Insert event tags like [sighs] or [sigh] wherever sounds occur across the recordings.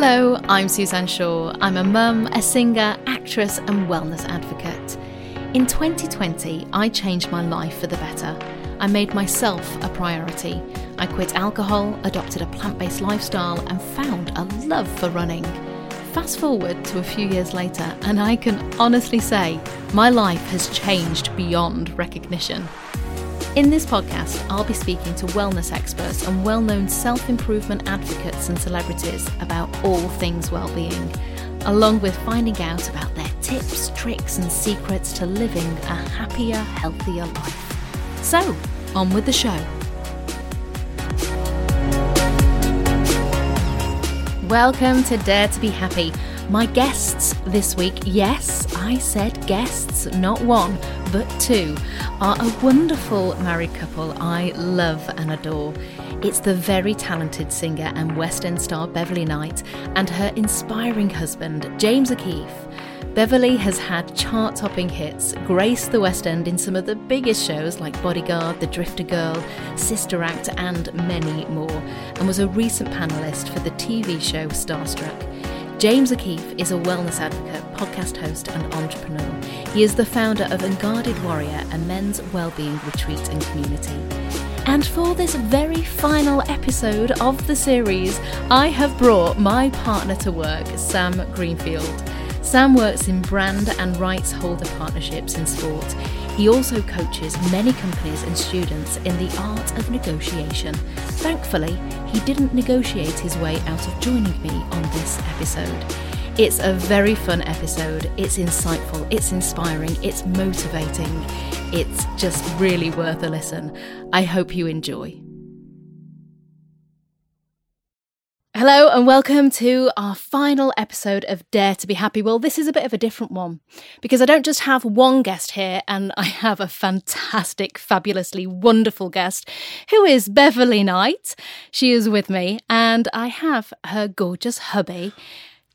Hello, I'm Suzanne Shaw. I'm a mum, a singer, actress, and wellness advocate. In 2020, I changed my life for the better. I made myself a priority. I quit alcohol, adopted a plant based lifestyle, and found a love for running. Fast forward to a few years later, and I can honestly say my life has changed beyond recognition. In this podcast, I'll be speaking to wellness experts and well known self improvement advocates and celebrities about all things well being, along with finding out about their tips, tricks, and secrets to living a happier, healthier life. So, on with the show. Welcome to Dare to Be Happy. My guests this week, yes, I said guests, not one, but two, are a wonderful married couple I love and adore. It's the very talented singer and West End star Beverley Knight and her inspiring husband, James O'Keefe. Beverley has had chart topping hits, graced the West End in some of the biggest shows like Bodyguard, The Drifters Girl, Sister Act, and many more, and was a recent panelist for the TV show Starstruck. James O'Keefe is a wellness advocate, podcast host, and entrepreneur. He is the founder of Unguarded Warrior, a men's wellbeing retreat and community. And for this very final episode of the series, I have brought my partner to work, Sam Greenfield. Sam works in brand and rights holder partnerships in sport. He also coaches many companies and students in the art of negotiation. Thankfully, he didn't negotiate his way out of joining me on this episode. It's a very fun episode. It's insightful, it's inspiring, it's motivating. It's just really worth a listen. I hope you enjoy. Hello and welcome to our final episode of Dare to Be Happy. Well, this is a bit of a different one because I don't just have one guest here and I have a fantastic, fabulously wonderful guest who is Beverley Knight. She is with me and I have her gorgeous hubby,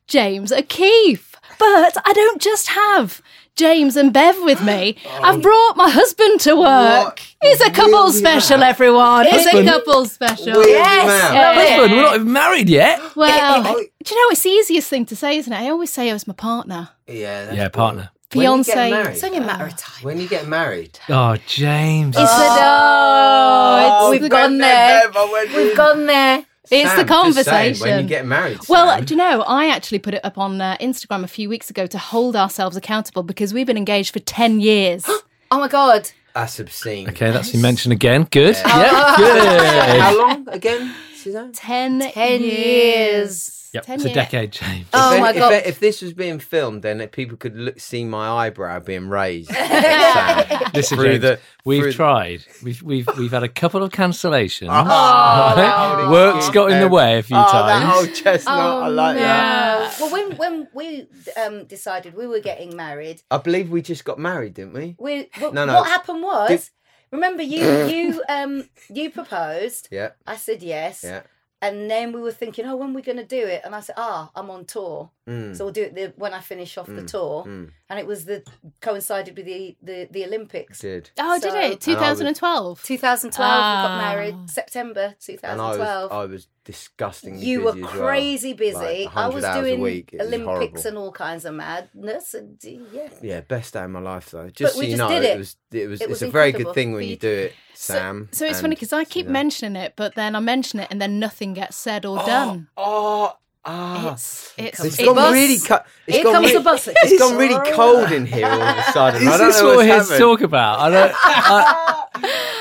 James O'Keefe. But I don't just have James and Bev with me. [gasps] I've brought my husband to work. What? It's a couple special, have- everyone. It's a couple special. Will Yes. Husband, we're not even married yet. Well, Oh. do you know it's the easiest thing to say, isn't it? I always say I was my partner, Yeah, that's Yeah, partner. When you get fiance. married? It's It's only a matter of time. When you get married. Oh, James. It's the Oh, it's oh, we've gone there. Bev, We've in. gone there. It's Sam, the just saying, conversation. when you get married. well, Sam, do you know? I actually put it up on uh, Instagram a few weeks ago to hold ourselves accountable because we've been engaged for ten years. [gasps] Oh my god. that's obscene. Okay, that's been mentioned again. Good. Yeah. Yeah, good. How long again, Suzanne? Ten years. years. Yep, Ten it's a decade, James. Oh if, my if- God. If, this was being filmed, then people could look, see my eyebrow being raised. Sam, [laughs] Listen, through James, the- we've tried. We've we've we've had a couple of cancellations. Oh, Right? that Work's got in the way a few times. Oh, that times. old chestnut. I like that. Well, when when we um, decided we were getting married, I believe we just got married, didn't we? we what, No, no. what happened was, Did- remember you you um you proposed. Yeah, I said yes. yeah. And then we were thinking, oh, when are we going to do it? And I said, ah, I'm on tour, Mm. so we'll do it the, when I finish off the tour. mm. And it was the coincided with the the, the Olympics. Did. Oh, did it? 2012. 2012, we Ah. got married September And I was, 2012. I was disgustingly you were busy as well. crazy busy. Like, I was hours a doing week. It was Olympics and all kinds of madness. And yeah, Yeah, best day of my life though. Just so we you just know, did it. was it was It it's was a very good thing when you you do it, Sam. so it's and funny because I keep Suzanne. mentioning it, but then I mention it and then nothing gets said or done. [gasps] Oh, ah. It's it's comes it's gone bus. really cut. It's Here gone comes really, the bus. It's gone really cold in here all of a sudden. I Is don't this know what what's we're here to talk about? I don't. [laughs] I,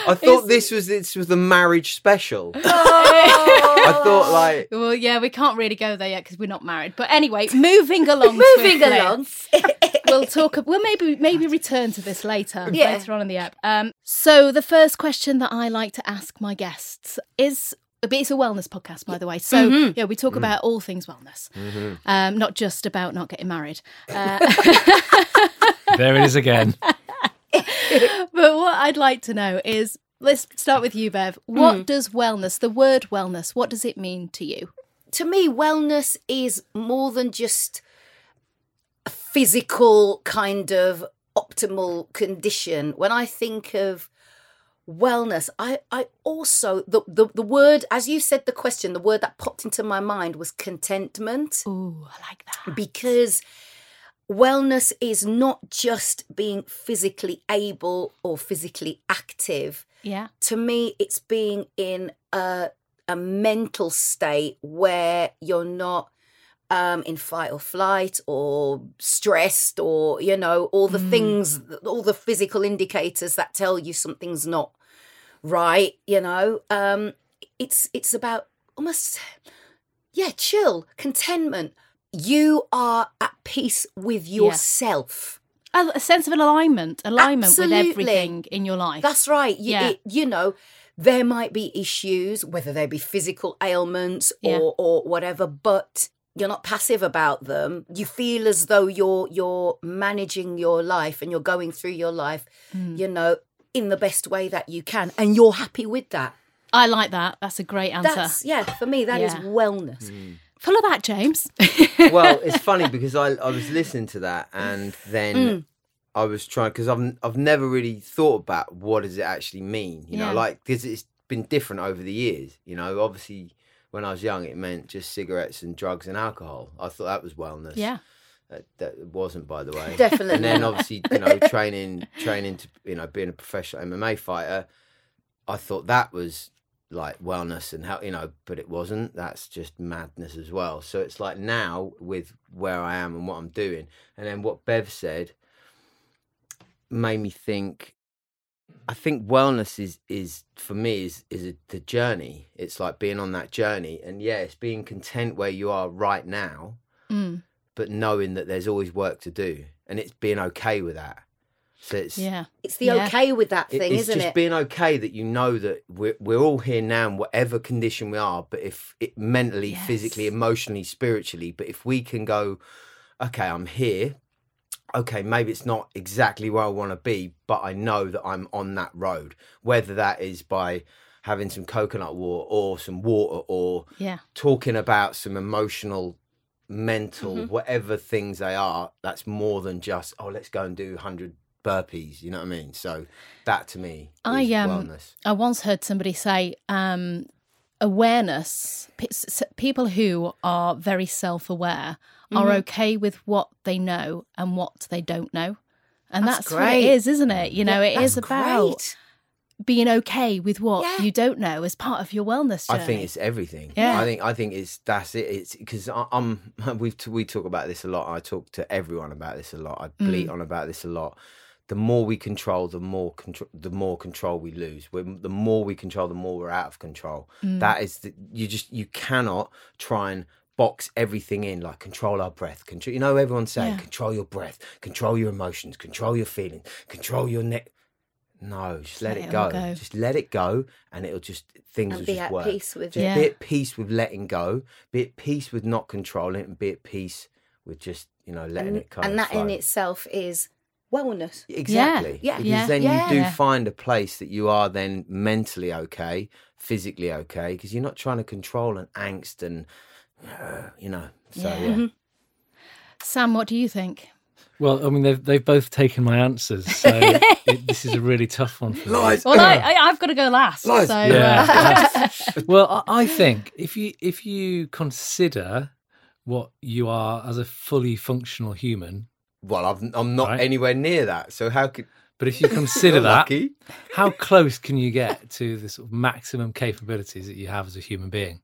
I thought this was this was the marriage special. [laughs] I thought like well, yeah, we can't really go there yet because we're not married. But anyway, moving along. [laughs] Moving swiftly. along. [laughs] we'll talk. We'll maybe maybe return to this later. Yeah. Later on in the app. Um. So the first question that I like to ask my guests is. but It's a wellness podcast, by the way. So, Mm-hmm. yeah, we talk about all things wellness, um, not just about not getting married. Uh, [laughs] there it is again. but what I'd like to know is let's start with you, Bev. What Mm. does wellness, the word wellness, what does it mean to you? to me, wellness is more than just a physical kind of optimal condition. When I think of wellness. I, I also the, the the word as you said the question, the word that popped into my mind was contentment Ooh, I like that. because wellness is not just being physically able or physically active. Yeah. To me, it's being in a a mental state where you're not um, in fight or flight or stressed or you know all the things all the physical indicators that tell you something's not right you know? Um it's it's about almost yeah chill contentment. You are at peace with yourself A, a sense of an alignment, alignment with everything in your life. That's right. You, Yeah. it- you know, there might be issues, whether they be physical ailments Yeah. or or whatever, but you're not passive about them. You feel as though you're you're managing your life and you're going through your life, Hmm. you know, in the best way that you can, and you're happy with that. I like that. That's a great answer. That's yeah, for me, that is Yeah. wellness. Full of that, James. [laughs] well, it's funny because I, I was listening to that and then Mm. I was trying because I've I've never really thought about what does it actually mean. You Yeah. know, like because it's been different over the years. You know, obviously when I was young, it meant just cigarettes and drugs and alcohol. I thought that was wellness. yeah. that, that wasn't, by the way. Definitely. [laughs] And then obviously, you know, training, training to you know being a professional MMA fighter, I thought that was like wellness and how you know, but it wasn't. That's just madness as well. So it's like now with where I am and what I'm doing, and then what Bev said made me think. I think wellness is is for me is is a, the journey. It's like being on that journey, and yeah, it's being content where you are right now Mm. but knowing that there's always work to do and it's being okay with that so it's Yeah. It's the Yeah. okay with that thing, it's isn't it? It's just being okay that you know that we're, we're all here now in whatever condition we are but if it mentally physically emotionally spiritually but if we can go okay i'm here okay maybe it's not exactly where i want to be but i know that i'm on that road whether that is by having some coconut water or some water or Yeah. talking about some emotional mental Mm-hmm. whatever things they are that's more than just oh let's go and do 100 burpees you know what i mean so that to me I, um, wellness I once heard somebody say um, awareness, pe- people who are very self aware are Mm-hmm. okay with what they know and what they don't know. And That's that's, what it is, isn't it? You know, it is about great. being okay with what Yeah. you don't know as part of your wellness journey. i think it's everything Yeah. i think i think it's that's it it's because i'm [laughs] we've we talk about this a lot i talk to everyone about this a lot i bleat Mm. on about this a lot the more we control the more control the more control we lose when the more we control the more we're out of control Mm. that is the, you just you cannot try and box everything in like control our breath control you know everyone's saying Yeah. control your breath control your emotions control your feelings control your neck no just let, it, go. go. just let it go and it'll just things And will be just at work peace with just it. Yeah. be at peace with letting go be at peace with not controlling it and be at peace with just you know letting And, it kind and of that in itself is wellness. Exactly. Yeah. Because Yeah. then Yeah. you do find a place that you are then mentally okay, physically okay, because you're not trying to control an angst and, uh, you know. So, Yeah. yeah. Mm-hmm. Sam, what do you think? Well, I mean, they've they've both taken my answers, so [laughs] it, this is a really tough one for me. Lies. Well, I, [laughs] I, I've got to go last. Lies. So, Yeah. uh, [laughs] well, I, I think if you if you consider what you are as a fully functional human, Well, I've, I'm not Right. anywhere near that. So how could. [laughs] but if you consider that, lucky. how close can you get to the sort of maximum capabilities that you have as a human being?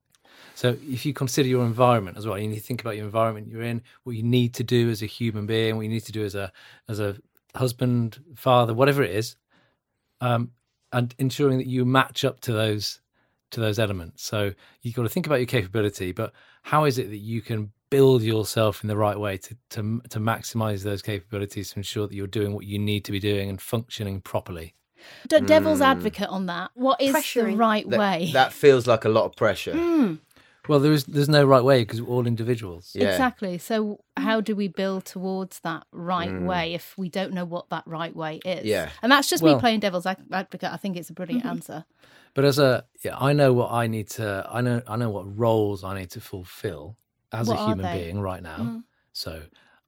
So if you consider your environment as well, and you need to think about your environment you're in, what you need to do as a human being, what you need to do as a as a husband, father, whatever it is, um, and ensuring that you match up to those to those elements. So you've got to think about your capability, but how is it that you can build yourself in the right way to to to maximize those capabilities to ensure that you're doing what you need to be doing and functioning properly? d- devil's advocate on that. What is the right That, way? that feels like a lot of pressure. Mm. Well, there is there's no right way because we're all individuals. Yeah. Exactly. So, how do we build towards that right Mm. way if we don't know what that right way is? Yeah. And that's just Well- me playing devil's advocate. I think it's a brilliant answer. But as a yeah, I know what I need to. I know I know what roles I need to fulfill as What a human being right now. Mhm. So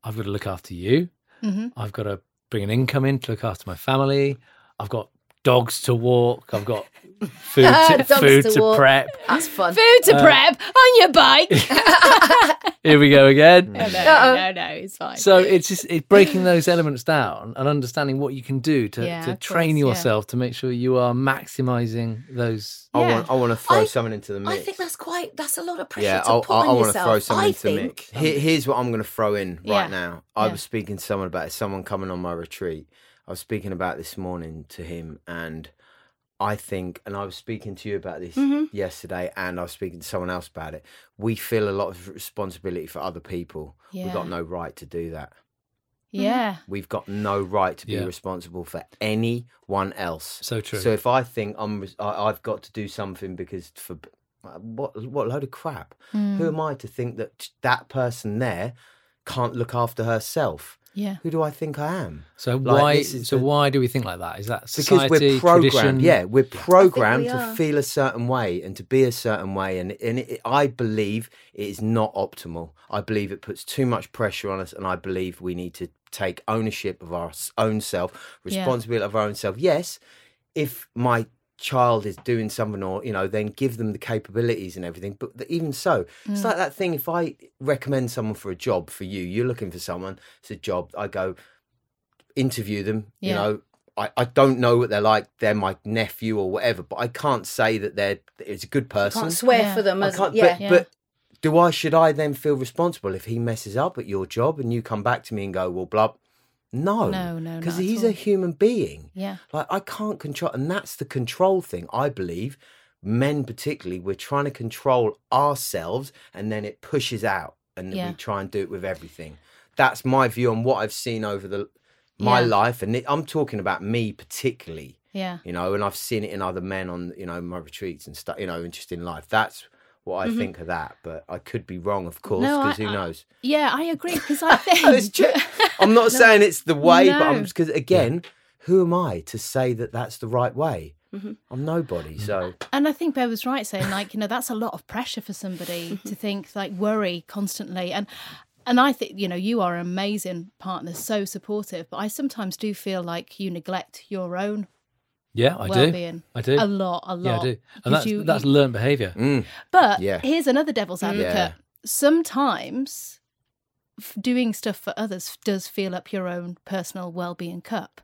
I've got to look after you. hmm I've got to bring an income in to look after my family. I've got dogs to walk. I've got food [laughs] to, food to to, prep. That's fun. Food to Uh, prep on your bike. [laughs] Here we go again. no, no, Uh-oh. no, no, it's fine. So it's just it's breaking those elements down and understanding what you can do to, Yeah, to train course, yeah. yourself to make sure you are maximizing those. I want I want to throw I- something into the mix. I think that's quite. That's a lot of pressure yeah, to I'll- put I, on I, want to yourself. throw something I into the think. mix. Here, here's what I'm going to throw in Yeah. right now. I Yeah. was speaking to someone about it. Someone coming on my retreat. I was speaking about this morning to him, and I think, and I was speaking to you about this Mhm. yesterday, and I was speaking to someone else about it. We feel a lot of responsibility for other people. We've got no right to do that. yeah. We've got no right to be Yeah. responsible for anyone else. So true. So if I think I'm, I, I've got to do something because for uh, what, what load of crap. Mm. Who am I to think that that person there can't look after herself? Yeah. Who do I think I am? So Like, why? So the- why do we think like that? Is that Because we're programmed. tradition? Yeah, we're programmed we to feel a certain way and to be a certain way, and and it, I believe it is not optimal. I believe it puts too much pressure on us, and I believe we need to take ownership of our own self, Yeah. responsibility of our own self. Yes, if my child is doing something or you know then give them the capabilities and everything but th- even so Mm. it's like that thing if i recommend someone for a job for you you're looking for someone it's a job i go interview them you know I, I don't know what they're like they're my nephew or whatever but i can't say that they're it's a good person Can't swear Yeah. for them I as can't, yeah. but, Yeah. but do I should I then feel responsible if he messes up at your job and you come back to me and go, well, blah? No, No, no, because he's a human being. Yeah. Like I can't control, and that's the control thing. I believe men, particularly, we're trying to control ourselves, and then it pushes out, and then Yeah. we try and do it with everything. That's my view on what I've seen over the my Yeah. life, and it, I'm talking about me particularly Yeah. you know, and I've seen it in other men on, you know, my retreats and stuff, you know, and just in life. That's what I think of that, but I could be wrong, of course, Mm-hmm. No, because who I- knows? Yeah, I agree because I [laughs] think It's true. [laughs] I'm not saying it's the way, but I'm No. because again, who am I to say that that's the right way? Mhm. I'm nobody, so And I think Bev was right saying, like, you know, that's a lot of pressure for somebody [laughs] Mm-hmm. to think, like, worry constantly. And and I think, you know, you are an amazing partner, so supportive. But I sometimes do feel like you neglect your own Yeah, I do. well-being I do. a lot, a lot. Yeah, I do. And that's you- that's you- learned behaviour. mm, But Yeah. here's another devil's advocate. Yeah. Sometimes doing stuff for others does fill up your own personal well-being cup.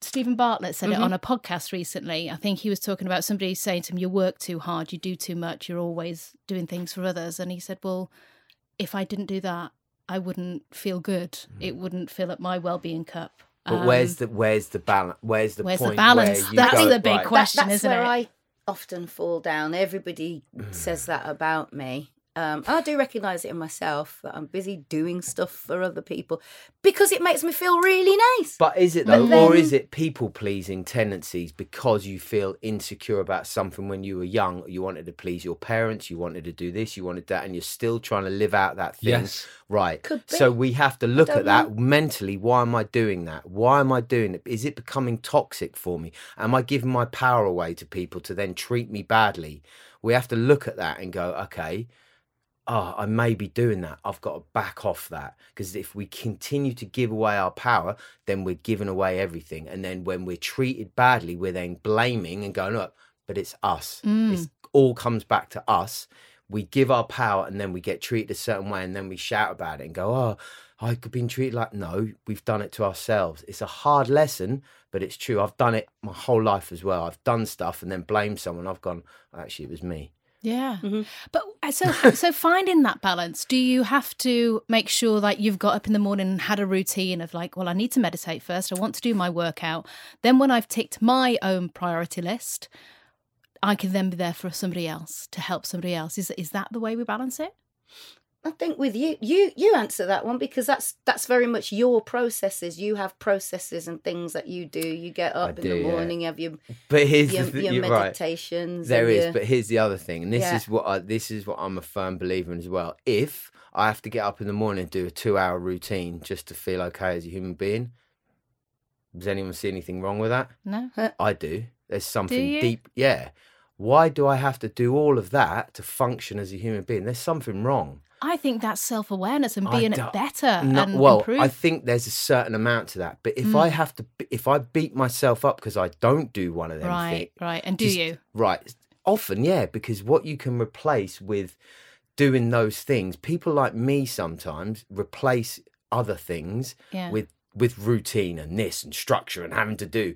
Steven Bartlett said Mm-hmm. it on a podcast recently. I think he was talking about somebody saying to him, "You work too hard, you do too much, you're always doing things for others." And he said, "Well, if I didn't do that, I wouldn't feel good. It wouldn't fill up my well-being cup." Mm. but Um, where's the where's the balance? Where's the where's the balance? where That's go, the big right, question. that's isn't where it? I often fall down. Everybody says that about me. Um, I do recognise it in myself that I'm busy doing stuff for other people because it makes me feel really nice. But is it But though, or is it people pleasing tendencies because you feel insecure about something when you were young? You wanted to please your parents, you wanted to do this, you wanted that, and you're still trying to live out that thing. Yes. Right. Could be. So we have to look at that mentally. Why am I doing that? Why am I doing it? Is it becoming toxic for me? Am I giving my power away to people to then treat me badly? We have to look at that and go, okay, oh, I may be doing that. I've got to back off that. Because if we continue to give away our power, then we're giving away everything. And then when we're treated badly, we're then blaming and going, look, but it's us. Mm. It all comes back to us. We give our power and then we get treated a certain way and then we shout about it and go, oh, I've been treated like, no, we've done it to ourselves. It's a hard lesson, but it's true. I've done it my whole life as well. I've done stuff and then blamed someone. I've gone, actually, it was me. Yeah, Mhm. but so [laughs] so finding that balance, do you have to make sure that you've got up in the morning and had a routine of like, well, I need to meditate first. I want to do my workout. Then when I've ticked my own priority list, I can then be there for somebody else to help somebody else. Is is that the way we balance it? I think with you, you you answer that one because that's that's very much your processes. You have processes and things that you do. You get up in do, the morning, you have your But here's your, the thing, your you're right. meditations. There your- but here's the other thing, and this Yeah. is what I, this is what I'm a firm believer in as well. If I have to get up in the morning and do a two-hour routine just to feel okay as a human being, does anyone see anything wrong with that? No. I do. There's something you? deep. Yeah. Why do I have to do all of that to function as a human being? There's something wrong. I think that's self awareness and being better No, and well, improve. I think there's a certain amount to that. But if I mm. have to, if I beat myself up because I don't do one of them right, things, right. And do just- you? Right. Often, yeah, because what you can replace with doing those things, people like me sometimes replace other things Yeah. with with routine and this and structure and having to do.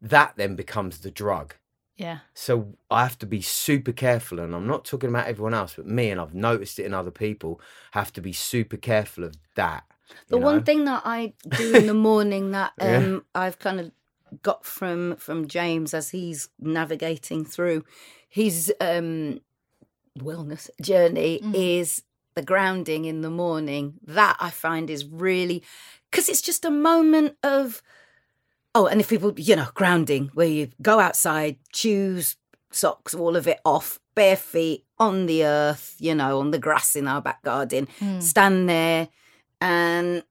That then becomes the drug. Yeah. So I have to be super careful, and I'm not talking about everyone else, but me, and I've noticed it in other people, have to be super careful of that. The you one know? thing that I do in the morning that [laughs] Yeah. um, I've kind of got from from James as he's navigating through his um, wellness journey Mm. is the grounding in the morning. That I find is really because it's just a moment of oh, and if people you know grounding where you go outside, shoes, socks, all of it off, bare feet on the earth, you know, on the grass in our back garden, Mm. stand there and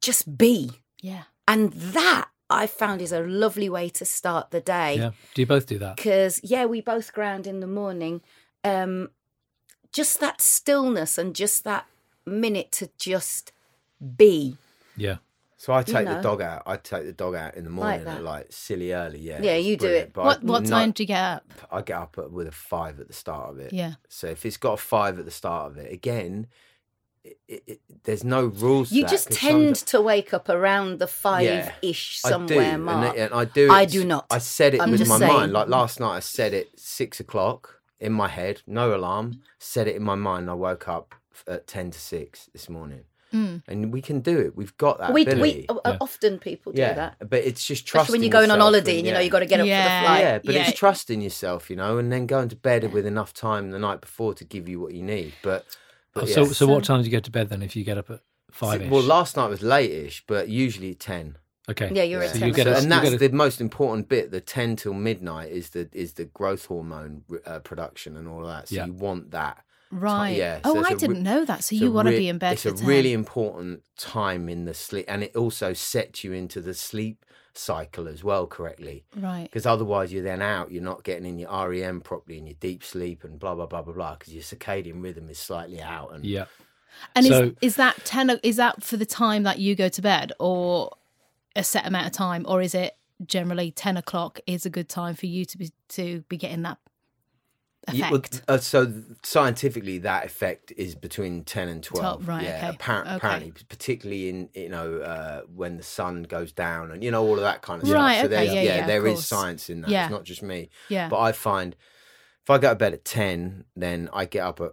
just be. Yeah. And that I found is a lovely way to start the day. Yeah. Do you both do that? Because yeah, we both ground in the morning. Um, just that stillness and just that minute to just be. Yeah. So I take know. the dog out. I take the dog out in the morning that. at like silly early. Yeah, Yeah, you do it. but What I- what no- time do you get up? I get up with a five at the start of it. Yeah. So if it's got a five at the start of it, again, it, it, it- there's no rules. to You that, just 'cause tend to wake up around the five ish I do, somewhere and, mark. it- and I do. I do not. I said it I'm with my saying. mind. Like last night, I said it six o'clock in my head, no alarm. Said it in my mind. and I woke up at ten to six this morning, Mm. and we can do it. We've got that we, ability. we uh, often people do yeah, that. but it's just trusting. Especially when you're going on holiday and you know yeah. you got to get up Yeah. for the flight. yeah, but yeah. it's trusting yourself, you know, and then going to bed with enough time the night before to give you what you need. But, but Oh, so, yeah. so what time do you go to bed then if you get up at five Well, last night was late-ish, but usually ten. Okay. Yeah, you're at so 10. you get So- a, and that's get a- the most important bit. The ten till midnight is the is the growth hormone uh, production and all of that. So Yeah. you want that. Right. yeah, so oh, it's I a re- didn't know that. So you want to re- be in bed It's for a 10. really important time in the sleep, and it also sets you into the sleep cycle as well correctly. right. Because otherwise, you're then out. You're not getting in your REM properly in your deep sleep and blah blah blah blah blah. Because your circadian rhythm is slightly out. And yeah. And So- is is that ten? Is that for the time that you go to bed, or a set amount of time, or is it generally ten o'clock is a good time for you to be to be getting that Yeah, well, uh, so scientifically, that effect is between ten and twelve. 12, right, Yeah, okay, appar- okay. apparently, particularly in you know uh, when the sun goes down and you know all of that kind of Right, stuff. So okay, there's, yeah, yeah, of there is course. science in that. Yeah. It's not just me. yeah. But I find if I go to bed at ten, then I get up at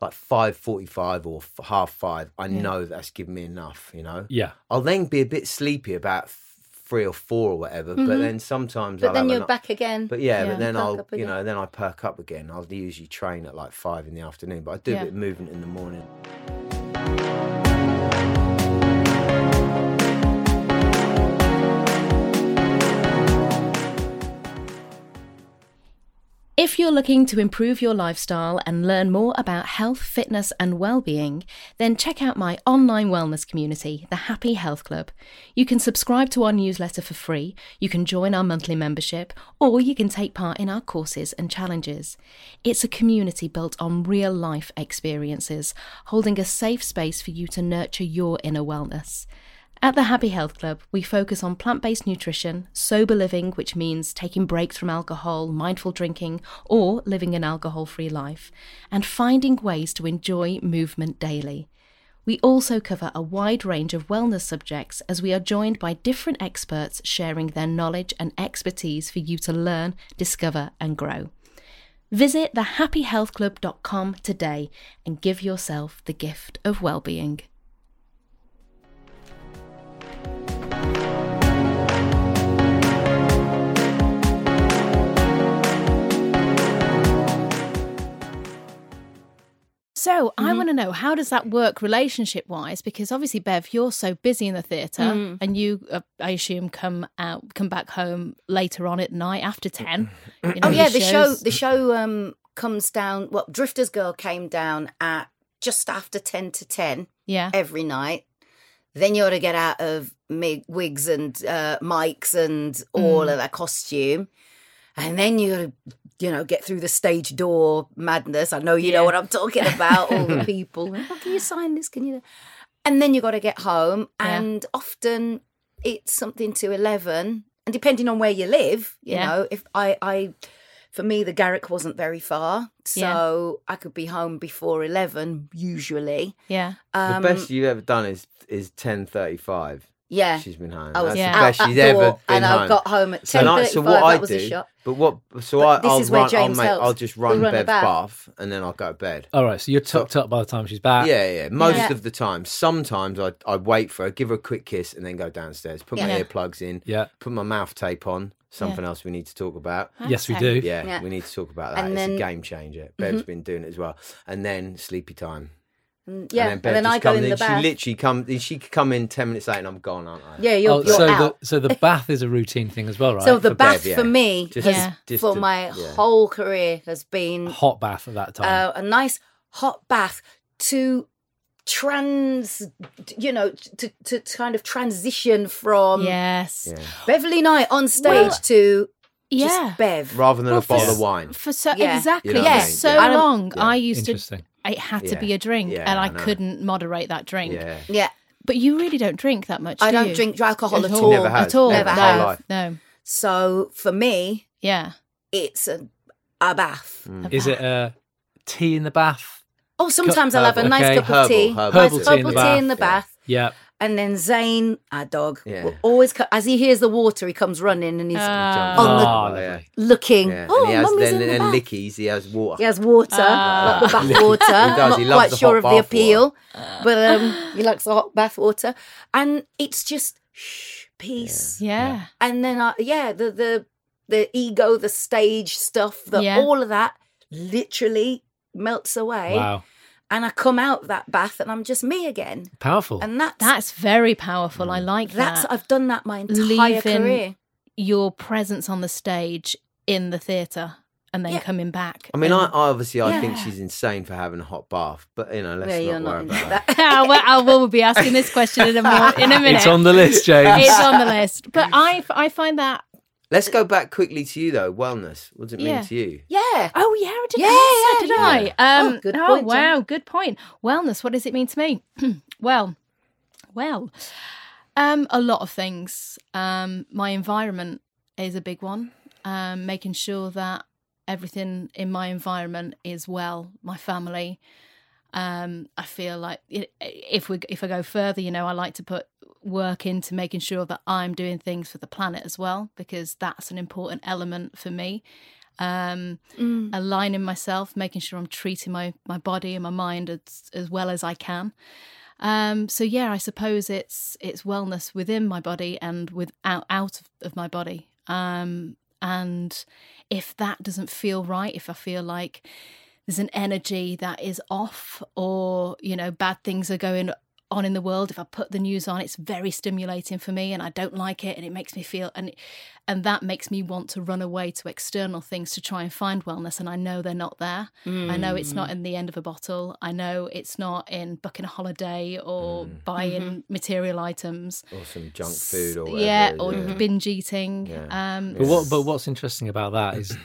like five forty-five or f- half five. I Yeah. know that's given me enough. You know, Yeah. I'll then be a bit sleepy about f- three or four or whatever. But Mm-hmm. Mhm. then sometimes But I'll then you're an- back again. but yeah, Yeah. but then I'll, you know, then I perk up again. I'll usually train at like five in the afternoon, but I do Yeah. a bit of movement in the morning. You're looking to improve your lifestyle and learn more about health, fitness, and well-being, then check out my online wellness community, the Happy Health Club. You can subscribe to our newsletter for free, you can join our monthly membership, or you can take part in our courses and challenges. It's a community built on real life experiences, holding a safe space for you to nurture your inner wellness. At the Happy Health Club, we focus on plant based nutrition, sober living, which means taking breaks from alcohol, mindful drinking, or living an alcohol free life, and finding ways to enjoy movement daily. We also cover a wide range of wellness subjects as we are joined by different experts sharing their knowledge and expertise for you to learn, discover, and grow. Visit thehappyhealthclub.com today and give yourself the gift of well-being. So I want to know how does that work relationship wise? Because obviously, Bev, you're so busy in the theatre, and you, uh, I assume, come out, come back home later on at night after ten. You know, Oh yeah, the show the show um comes down. Well, Drifter's Girl came down at just after ten to ten Yeah, every night. Then you ought to get out of mig- wigs and uh, mics and all Mm. of that costume. and then you gotta, you know, get through the stage door madness. I know you know what I'm talking about. All the [laughs] people, oh, can you sign this? Can you? And then you got to get home, Yeah. and often it's something to eleven, and depending on where you live, you Yeah. know, if I, I, for me, the Garrick wasn't very far, so I could be home before eleven usually. Yeah. Um, the best you've ever done is is ten thirty five. Yeah. She's been home. I was That's Yeah. the out best that she's door, ever been and I home. got home at So, ten I, thirty-five. so what I that was do, a shot. but what? So But I, this I'll is where run. James I'll, make, helps. I'll just We'll run run Bev's bath. bath, and then I'll go to bed. All right, so you're tucked up by the time she's back. Yeah, yeah. Most Yeah. of the time. Sometimes I I wait for her, give her a quick kiss, and then go downstairs. Put my Yeah. earplugs in. Yeah. Put my mouth tape on. Something else we need to talk about. Yes, we do. Yeah, Yeah. we need to talk about that. And it's then- a game changer. Mm-hmm. Bev's been doing it as well. And then sleepy time. And, yeah, and and then, then, I just go comes in the bath. She literally come. She could come in ten minutes late, and I'm gone, aren't I? yeah, you're, Oh, you're so out. the so the [laughs] bath is a routine thing as well, right? so the for bath Bev, yeah. for me Just- has, Yeah. just for to- my yeah. whole career has been hot bath at that time. uh, a nice hot bath to trans, you know, to to kind of transition from Yes. Yeah. Beverley Knight on stage Well, to Yeah. just Bev. Rather than Well, a bottle for- of wine. For so Yeah. exactly, You know what I yes, mean? so Yeah. Long. yeah. I used to. Interesting. It had to be a drink, Yeah, and I, I couldn't moderate that drink. Yeah. Yeah, But you really don't drink that much. I do don't you? drink alcohol at At all. all. Never has. At all. Never no. have. No. So for me, Yeah. it's a a bath. Mm. A Is it bath. uh, tea in the bath? Oh, sometimes I'll have a herbal, nice okay. cup Herbal, of tea, herbal Herbal nice tea in herbal the tea in the bath, bath, Yeah. And then Zane, our dog, Yeah. will always co- as he hears the water, he comes running and he's Ah. on the- Oh, yeah. looking. Yeah. Oh, and he has mummy's then in the and bath. lickies. He has water. He has water, Ah. like [laughs] the bath water. He does, I'm he not loves quite the sure hot of the bath appeal, but um, he likes the hot bath water, and it's just shh, peace. Yeah. And then, I, yeah, the the the ego, the stage stuff, the Yeah. all of that literally melts away, Wow. And I come out of that bath, and I'm just me again, Powerful. and that's That's very powerful. I like that's that. I've done that my entire Leaving- career. Your presence on the stage in the theatre and then Yeah. coming back. I mean, I, and- I obviously I think she's insane for having a hot bath, but you know, let's Yeah, not you're worry not about into that. that. [laughs] Well, I will be asking this question in a more, in a [laughs] minute. it's on the list, James. It's on the list. But [laughs] I, I find that. Let's go back quickly to you though. Wellness. What does it mean to you? yeah. Oh yeah, I did. Yeah, I said, did yeah. I? Um, Oh, good oh point, Jen. wow, good point. Wellness. What does it mean to me? [clears throat] well, well, um, a lot of things. Um, my environment is a big one. Um, making sure that everything in my environment is well. My family. Um, I feel like if we if I go further, you know, I like to put work into making sure that I'm doing things for the planet as well because that's an important element for me. Um, Mm. aligning myself, making sure I'm treating my my body and my mind as as well as I can. Um, so yeah, I suppose it's it's wellness within my body and without out of, of my body. Um, and if that doesn't feel right, if I feel like there's an energy that is off, or you know, bad things are going on in the world if i put the news on it's very stimulating for me and i don't like it and it makes me feel and and that makes me want to run away to external things to try and find wellness and i know they're not there i know it's Mm. not in the end of a bottle i know it's not in booking a holiday or Mm. buying material items Or some junk food or whatever. yeah or yeah. binge eating Yeah. um But what? But what's interesting about that is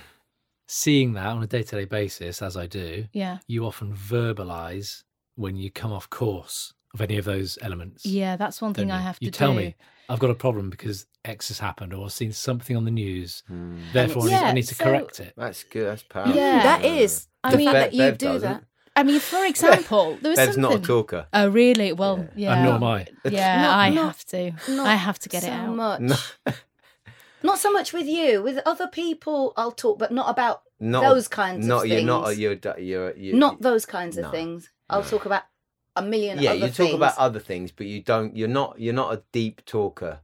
seeing that on a day-to-day basis, as I do. yeah You often verbalize when you come off course of any of those elements. yeah that's one thing don't i you? have to You tell do me I've got a problem because X has happened, or I've seen something on the news. Mm. Therefore, I need, Yeah, I need to so- correct it. That's good. That's powerful. Yeah. That is. I the mean- Bev- that you Bev do doesn't. that. i mean for [laughs] example there was Bev's something not a talker. oh really well yeah And nor am I. yeah Not- [laughs] i not- have to not i have to get so it out Much. [laughs] No, Not so much with you. With other people, I'll talk, but not about not those kinds not, of you're things. not. a- You're. d- You're. you're not those kinds of things. I'll no. talk about a million. Yeah, other you talk things. about other things, but you don't. You're not. You're not a deep talker.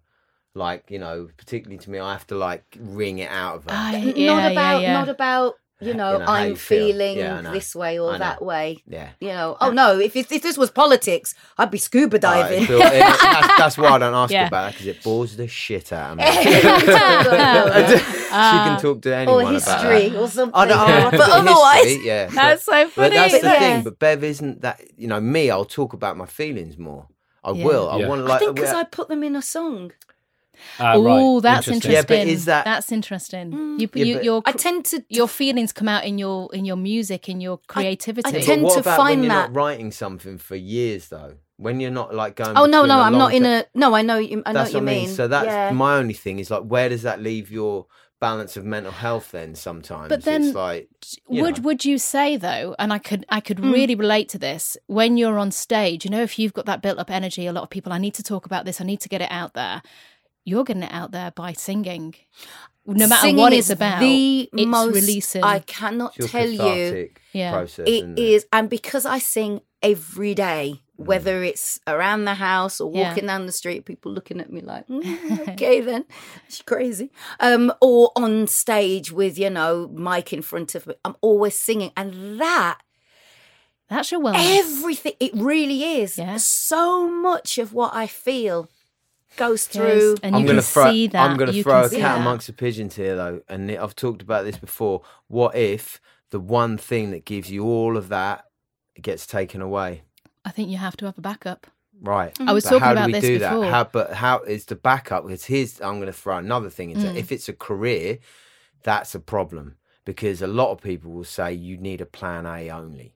Like you know, particularly to me, I have to like wring it out of her. I- N- yeah, not yeah, about yeah. not about you know, You know, I'm you feel. feeling Yeah, this way or that way. yeah. You know, oh no, if, if if this was politics, I'd be scuba oh, diving. Alright, Phil, and that's, that's why I don't ask Yeah. about that because it bores the shit out of me. [laughs] [laughs] Or she can talk to anyone about history that. or something. I don't, I [laughs] but but otherwise, history, yeah. That's so funny. But that's the Yeah. thing. But Bev isn't that. You know, me. I'll talk about my feelings more. I Yeah. will. I Yeah. want to I think because we- I put them in a song. Right. oh, that's Interesting. interesting. Yeah, but is that- that's interesting? Mm. you, Yeah, you, but- your I tend to your feelings come out in your in your music, in your creativity. I But tend what to about find when you're that- not writing something for years though? When you're not like going. Oh no, no, I'm long not in a. No, I know. You, I know That's what you I mean. mean. So that's yeah. my only thing is like, where does that leave your balance of mental health then? Sometimes, But then- it's like, you would know. would you say though and i could i could Mm. really relate to this when you're on stage you know if you've got that built up energy a lot of people i need to talk about this i need to get it out there you're getting it out there by singing no matter Singing what is it's about the it's most. releasing I cannot It's tell you. Yeah. process. It isn't it? is, and because I sing every day, whether it's around the house or Yeah. walking down the street, people looking at me like, "Mm, [laughs] "Okay, then, [laughs] she's crazy," um, or on stage with you know mic in front of me. I'm always singing, and that that's your wellness everything it really is. Yeah. So much of what I feel goes Yes, through. and I'm you going can to throw. see that I'm going to you throw a cat that. amongst the pigeons here, though, and I've talked about this before. What if the one thing that gives you all of that gets taken away? i think you have to have a backup Right. I was But talking how about do we this do before. that? How, but how is the backup? Because here's I'm going to throw another thing into. Mm. If it's a career, that's a problem because a lot of people will say you need a plan A only.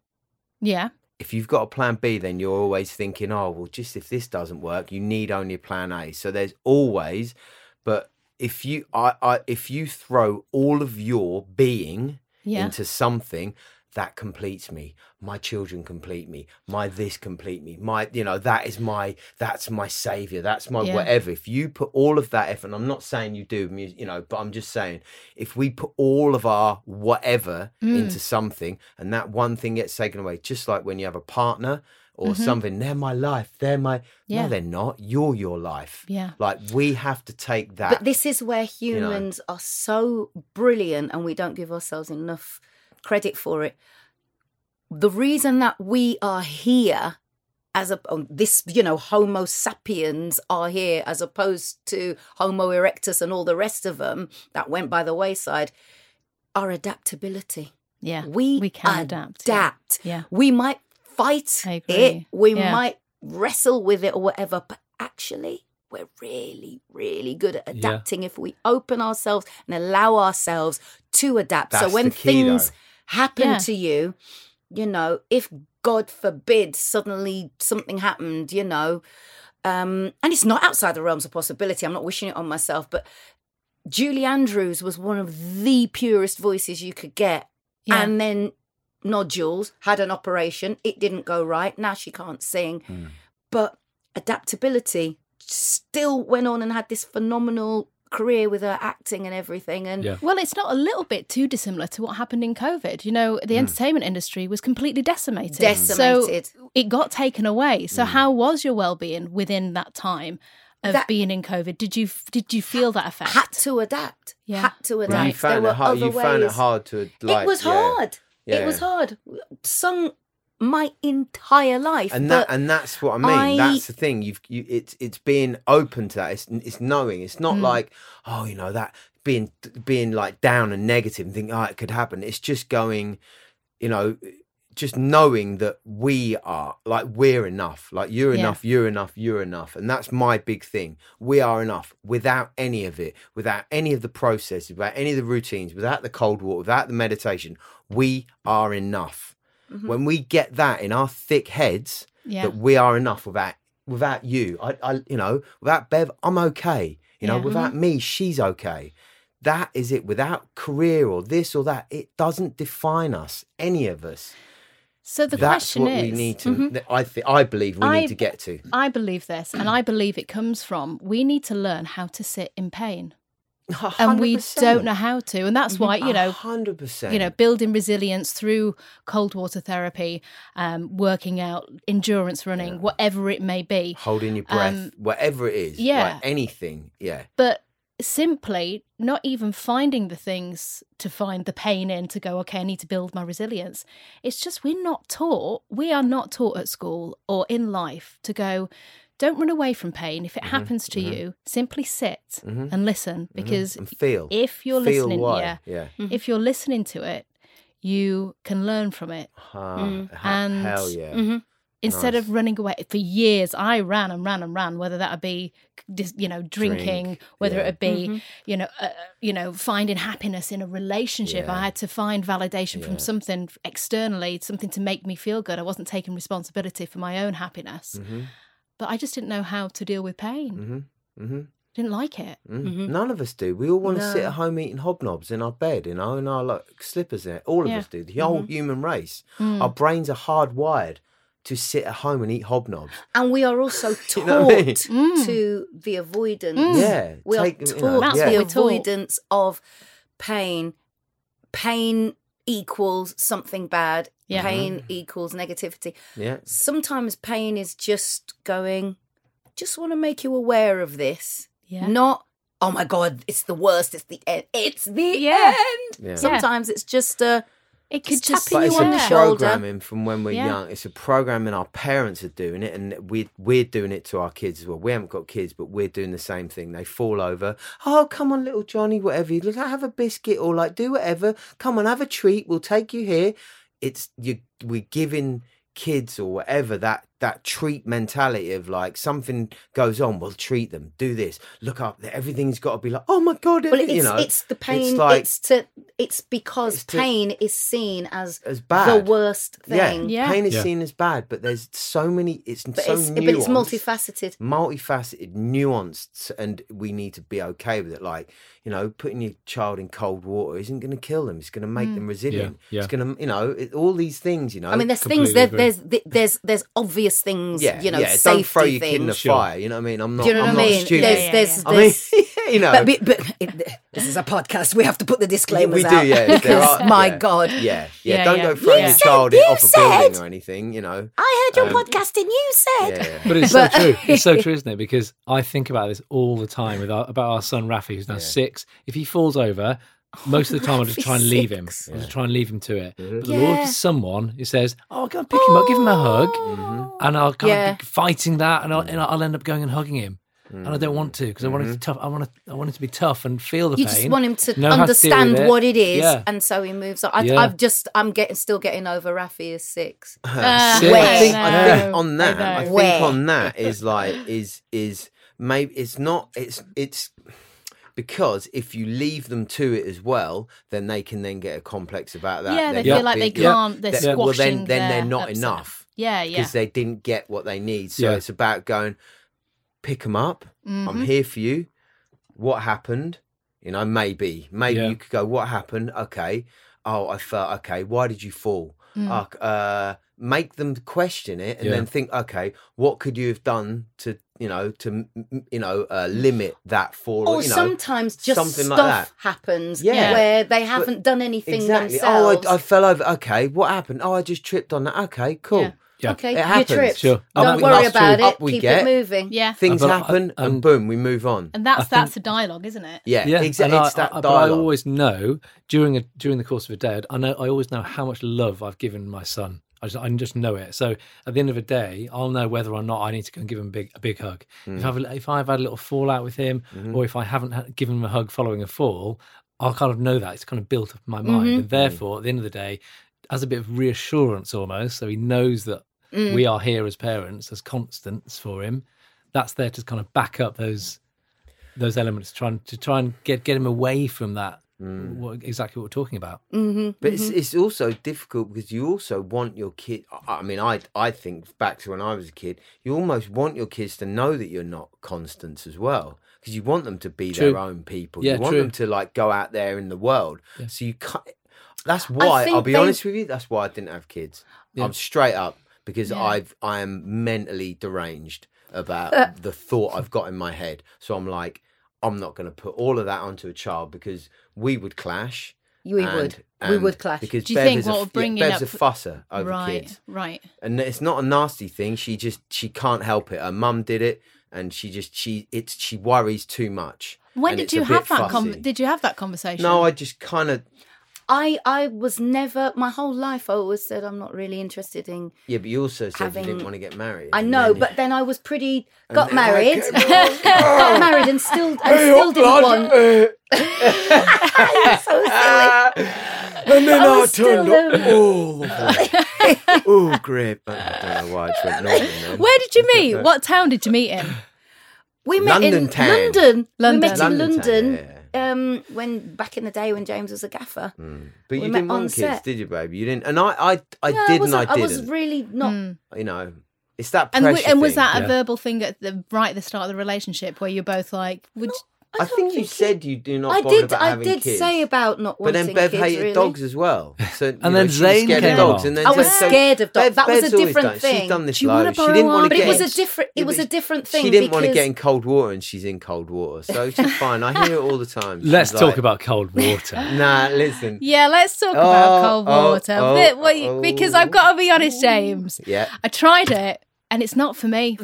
yeah If you've got a plan B, then you're always thinking, oh well, just if this doesn't work, you need only a plan A. So there's always, but if you I, I if you throw all of your being yeah into something that completes me my children complete me my this complete me my you know that is my that's my savior that's my Yeah. whatever if you put all of that effort and i'm not saying you do you know but i'm just saying if we put all of our whatever Mm. into something and that one thing gets taken away just like when you have a partner or Mhm. something they're my life they're my Yeah. no they're not you're your life yeah like we have to take that But this is where know. humans are so brilliant and we don't give ourselves enough credit for it. The reason that we are here as a oh, this you know homo sapiens are here as opposed to homo erectus and all the rest of them that went by the wayside our adaptability yeah we, we can adapt, yeah. adapt yeah we might fight it we Yeah. might wrestle with it or whatever but actually we're really really good at Yeah. adapting if we open ourselves and allow ourselves to adapt so when the key, things though. Happen Yeah. to you you know if god forbid suddenly something happened you know um and it's not outside the realms of possibility i'm not wishing it on myself but julie andrews was one of the purest voices you could get yeah and then nodules had an operation it didn't go right now she can't sing Mm. but adaptability still went on and had this phenomenal career with her acting and everything and Yeah. Well, it's not a little bit too dissimilar to what happened in COVID. You know, the entertainment industry was completely decimated. decimated So it got taken away. So Mm. how was your well-being within that time of That- being in COVID? Did you did you feel that effect? had to adapt Yeah. had to Well, adapt you found there it were hard other you found it hard to like it was yeah. hard it was hard sung my entire life and that and that's what I mean. I- That's the thing. You've you it's it's being open to that. It's it's knowing. It's not Mm. like oh you know that being being like down and negative and think oh it could happen. It's just going, you know, just knowing that we are like we're enough. Like you're Yeah. enough. You're enough. You're enough. And that's my big thing. We are enough without any of it, without any of the processes, without any of the routines, without the cold water, without the meditation. We are enough. Mhm. When we get that in our thick heads, yeah. that we are enough without without you. I, I you know, without Bev, I'm okay. You know, Yeah. without me, she's okay. That is it. Without career or this or that, it doesn't define us, any of us. So the That's question what is, we need to. Mhm. I think. I believe we I- need to get to. I believe this, and I believe it comes from we need to learn how to sit in pain, and we don't know how to, and that's why you know hundred percent. you know building resilience through cold water therapy um, working out endurance running Yeah. whatever it may be holding your breath, um, whatever it is. yeah. like anything. Yeah, but simply not even finding the things to find the pain in to go okay i need to build my resilience it's just we're not taught we are not taught at school or in life to go don't run away from pain if it Mhm, happens to mhm. you simply sit Mhm, and listen mhm. because and feel. if you're feel listening why. yeah yeah. if you're listening to it you can learn from it Ah, Mm. ha- And- hell yeah. Mhm. instead Nice. of running away for years i ran and ran and ran whether that would be just you know drinking Drink, whether yeah. it would be you know uh, you know finding happiness in a relationship i had to find validation from something externally something to make me feel good i wasn't taking responsibility for my own happiness hmm but i just didn't know how to deal with pain hmm hmm didn't like it Mm. None of us do. We all want to sit at home eating hobnobs in our bed, you know, in our like slippers. There, all of Yeah. us do. The whole human race. Mm. Our brains are hardwired to sit at home and eat hobnobs. And we are also taught You know I mean? Mm. to the avoidance. Mm. Yeah, We are take- you taught know, That's yeah. the avoidance of pain. Pain equals something bad. Yeah. Pain mm-hmm. equals negativity. yeah. Sometimes pain is just going, just want to make you aware of this. yeah Not, oh my God, it's the worst, it's the end. It's the Yeah. end. Yeah. Sometimes it's just a, it could It's just tapping But you it's on a the shoulder. programming from when we're Yeah. young. It's a programming our parents are doing it, and we we're doing it to our kids as well. We haven't got kids, but we're doing the same thing. They fall over. Oh, come on, little Johnny, whatever. You look, have a biscuit or like do whatever. Come on, have a treat. We'll take you here. It's you. We're giving kids or whatever that that treat mentality of like something goes on. We'll treat them. Do this. Look up. Everything's got to be like, oh my god. well, you it's, know, it's the pain. It's, like- to, it's because It's to- pain is seen as as bad, the worst thing. Yeah. Pain is Yeah. seen as bad, but there's so many. It's But, so it's, nuanced, but it's multifaceted. multifaceted, nuanced, and we need to be okay with it. Like you know, putting your child in cold water isn't going to kill them. It's going to make mm. them resilient. yeah. It's going to, you know, it, all these things. You know, I mean, there's completely things there, agree. there's there's there's obvious things. yeah, you know, yeah. safety Don't throw your things. kid in the Sure. fire. You know what I mean? I'm not. Do you know I'm what I mean? stupid. There's Yeah, there's, yeah, I mean, there's [laughs] you know, but, but, but it, this is a podcast. We have to put the disclaimers we do, out yeah, there because are- my yeah. God, yeah, yeah. Yeah, Don't yeah. go throwing You your said- child you off a building or anything. You know. I heard your Um, podcast and you said Yeah, yeah. But it's [laughs] But- so true. It's so true, isn't it? Because I think about this all the time with our, about our son Rafi, who's now Yeah. six. If he falls over, most of the time I just try and leave him. six. I just try and leave him to it. Mhm. But there's always Yeah. someone who says, "Oh, go and pick him up, give him a hug," Mhm. and I'll kind Yeah. of be fighting that, and I'll, and I'll end up going and hugging him. And I don't want to because I want it Mm-hmm. to tough. I want to. I want it to be tough and feel the you pain. just want him to know how to deal understand it. what it is, Yeah. and so he moves on. I, Yeah. I've just I'm getting still getting over Rafi is six. [laughs] Uh, Six. I think, I no, think on that, I I think Where? on that is like is is maybe it's not it's it's because if you leave them to it as well, then they can then get a complex about that. yeah, they They're feel not like they can't. They're that- squashing. well, then then their they're not upset. enough Yeah, yeah. because they didn't get what they need. So Yeah. it's about going, pick them up. I'm Mhm. here for you. What happened? You know, maybe, maybe Yeah. you could go, what happened? Okay. Oh, I felt okay. Why did you fall? Mm. Uh, uh, make them question it and Yeah. then think, okay, what could you have done to, you know, to, m- m- you know, uh, limit that for Or you know, sometimes just something stuff like that. happens Yeah. where they haven't done anything exactly. themselves. Oh, I, I fell over. Okay, what happened? Oh, I just tripped on that. Okay, cool. Yeah. Yeah. okay, It you happens. tripped. Sure. Don't Up we- worry about we- it. up we Keep get. it moving. yeah. Things but I- happen and um, boom, we move on. And that's I think- that's a dialogue, isn't it? Yeah, Yeah, exactly. and It's I, that I- but I always know during a during the course of a day, I know I always know how much love I've given my son. I just, I just know it. So at the end of the day, I'll know whether or not I need to go and give him a big a big hug. Mm. If I've if I've had a little fallout with him, Mm-hmm. or if I haven't given him a hug following a fall, I'll kind of know that it's kind of built up in my mind. Mhm. And therefore, at the end of the day, as a bit of reassurance almost, so he knows that Mm. we are here as parents as constants for him. That's there to kind of back up those those elements, trying to try and get get him away from that. Mm. What, exactly what we're talking about. hmm But it's it's also difficult because you also want your kid. I I mean, I I think back to when I was a kid. You almost want your kids to know that you're not constants as well, because you want them to be True. their own people. Yeah, you want true. them to like go out there in the world. Yeah. So you can't. That's why I'll be they- honest with you. That's why I didn't have kids. Yeah. I'm straight up because Yeah. I've I am mentally deranged about the thought I've got in my head. So I'm like, I'm not going to put all of that onto a child because we would clash. We and- would. we would clash. Because Do you Bev think a, what f- bring yeah, Bev's a up- fusser over right, kids, right. and it's not a nasty thing. She just she can't help it. Her mum did it, and she just she it's she worries too much. When did you have that? Com- did you have that conversation? No, I just kind of I I was never my whole life. I always said I'm not really interested in. yeah. But you also said you didn't want to get married. I know, then- but then I was pretty. Got married. [laughs] got married and still and still didn't want. [laughs] So silly. [laughs] and then I I, turned up um, way. oh, grip. I don't know why I just went northern. Where did you meet? What town did you meet in? We met London in town. London. London. We met in London London. town, Um, when back in the day when James was a gaffer. Mm. But you met didn't on want kids, set. did you, baby? You didn't. And I, I, I No, did and wasn't- I was didn't. really not. Mm. You know, it's that And, w- and was thing. that a verbal thing at the right at the start of the relationship where you're both like, would I think you said you do not I bother did. about I did kids. say about not wanting kids. But then Bev kids. hated really. dogs as well. So you then know, she was Zayn scared came of dogs, and then I was so- scared of dogs. Bev- That was a Bev's always different done- thing. She's done this Do you. She didn't want to But get. it was a in- different. It was a different thing. She didn't want to get in cold water, and she's in cold water, so she's [laughs] fine. I hear it all the time. [laughs] Let's She's talk about cold water. [laughs] Nah, listen. Yeah, let's talk about Oh, cold oh, water. oh, But- well, oh. because I've oh. got to be honest, James. Yeah. I tried it and it's not for me.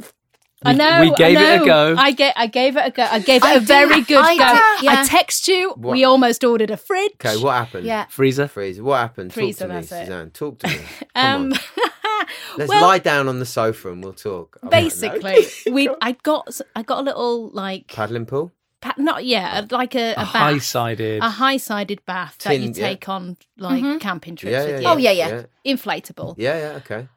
I know. we gave I it a go. I get. I gave it a go. I gave it I a did- very good I go. did, yeah. I text you. What? We almost ordered a fridge. Okay, what happened? Yeah. Freezer. Freezer. What happened? Freezer, talk to me, that's it. Suzanne. Talk to me. [laughs] Come Um, on. [laughs] Let's well, lie down on the sofa and we'll talk. I'm basically, [laughs] we. I got. I got a little like. paddling pool. pa- Not yet. Like a, a, A bath. high-sided. a high-sided bath that you Tin, yeah. take on like camping trips Yeah, with yeah, you. yeah. Oh, yeah, yeah. Inflatable. Yeah, yeah, okay.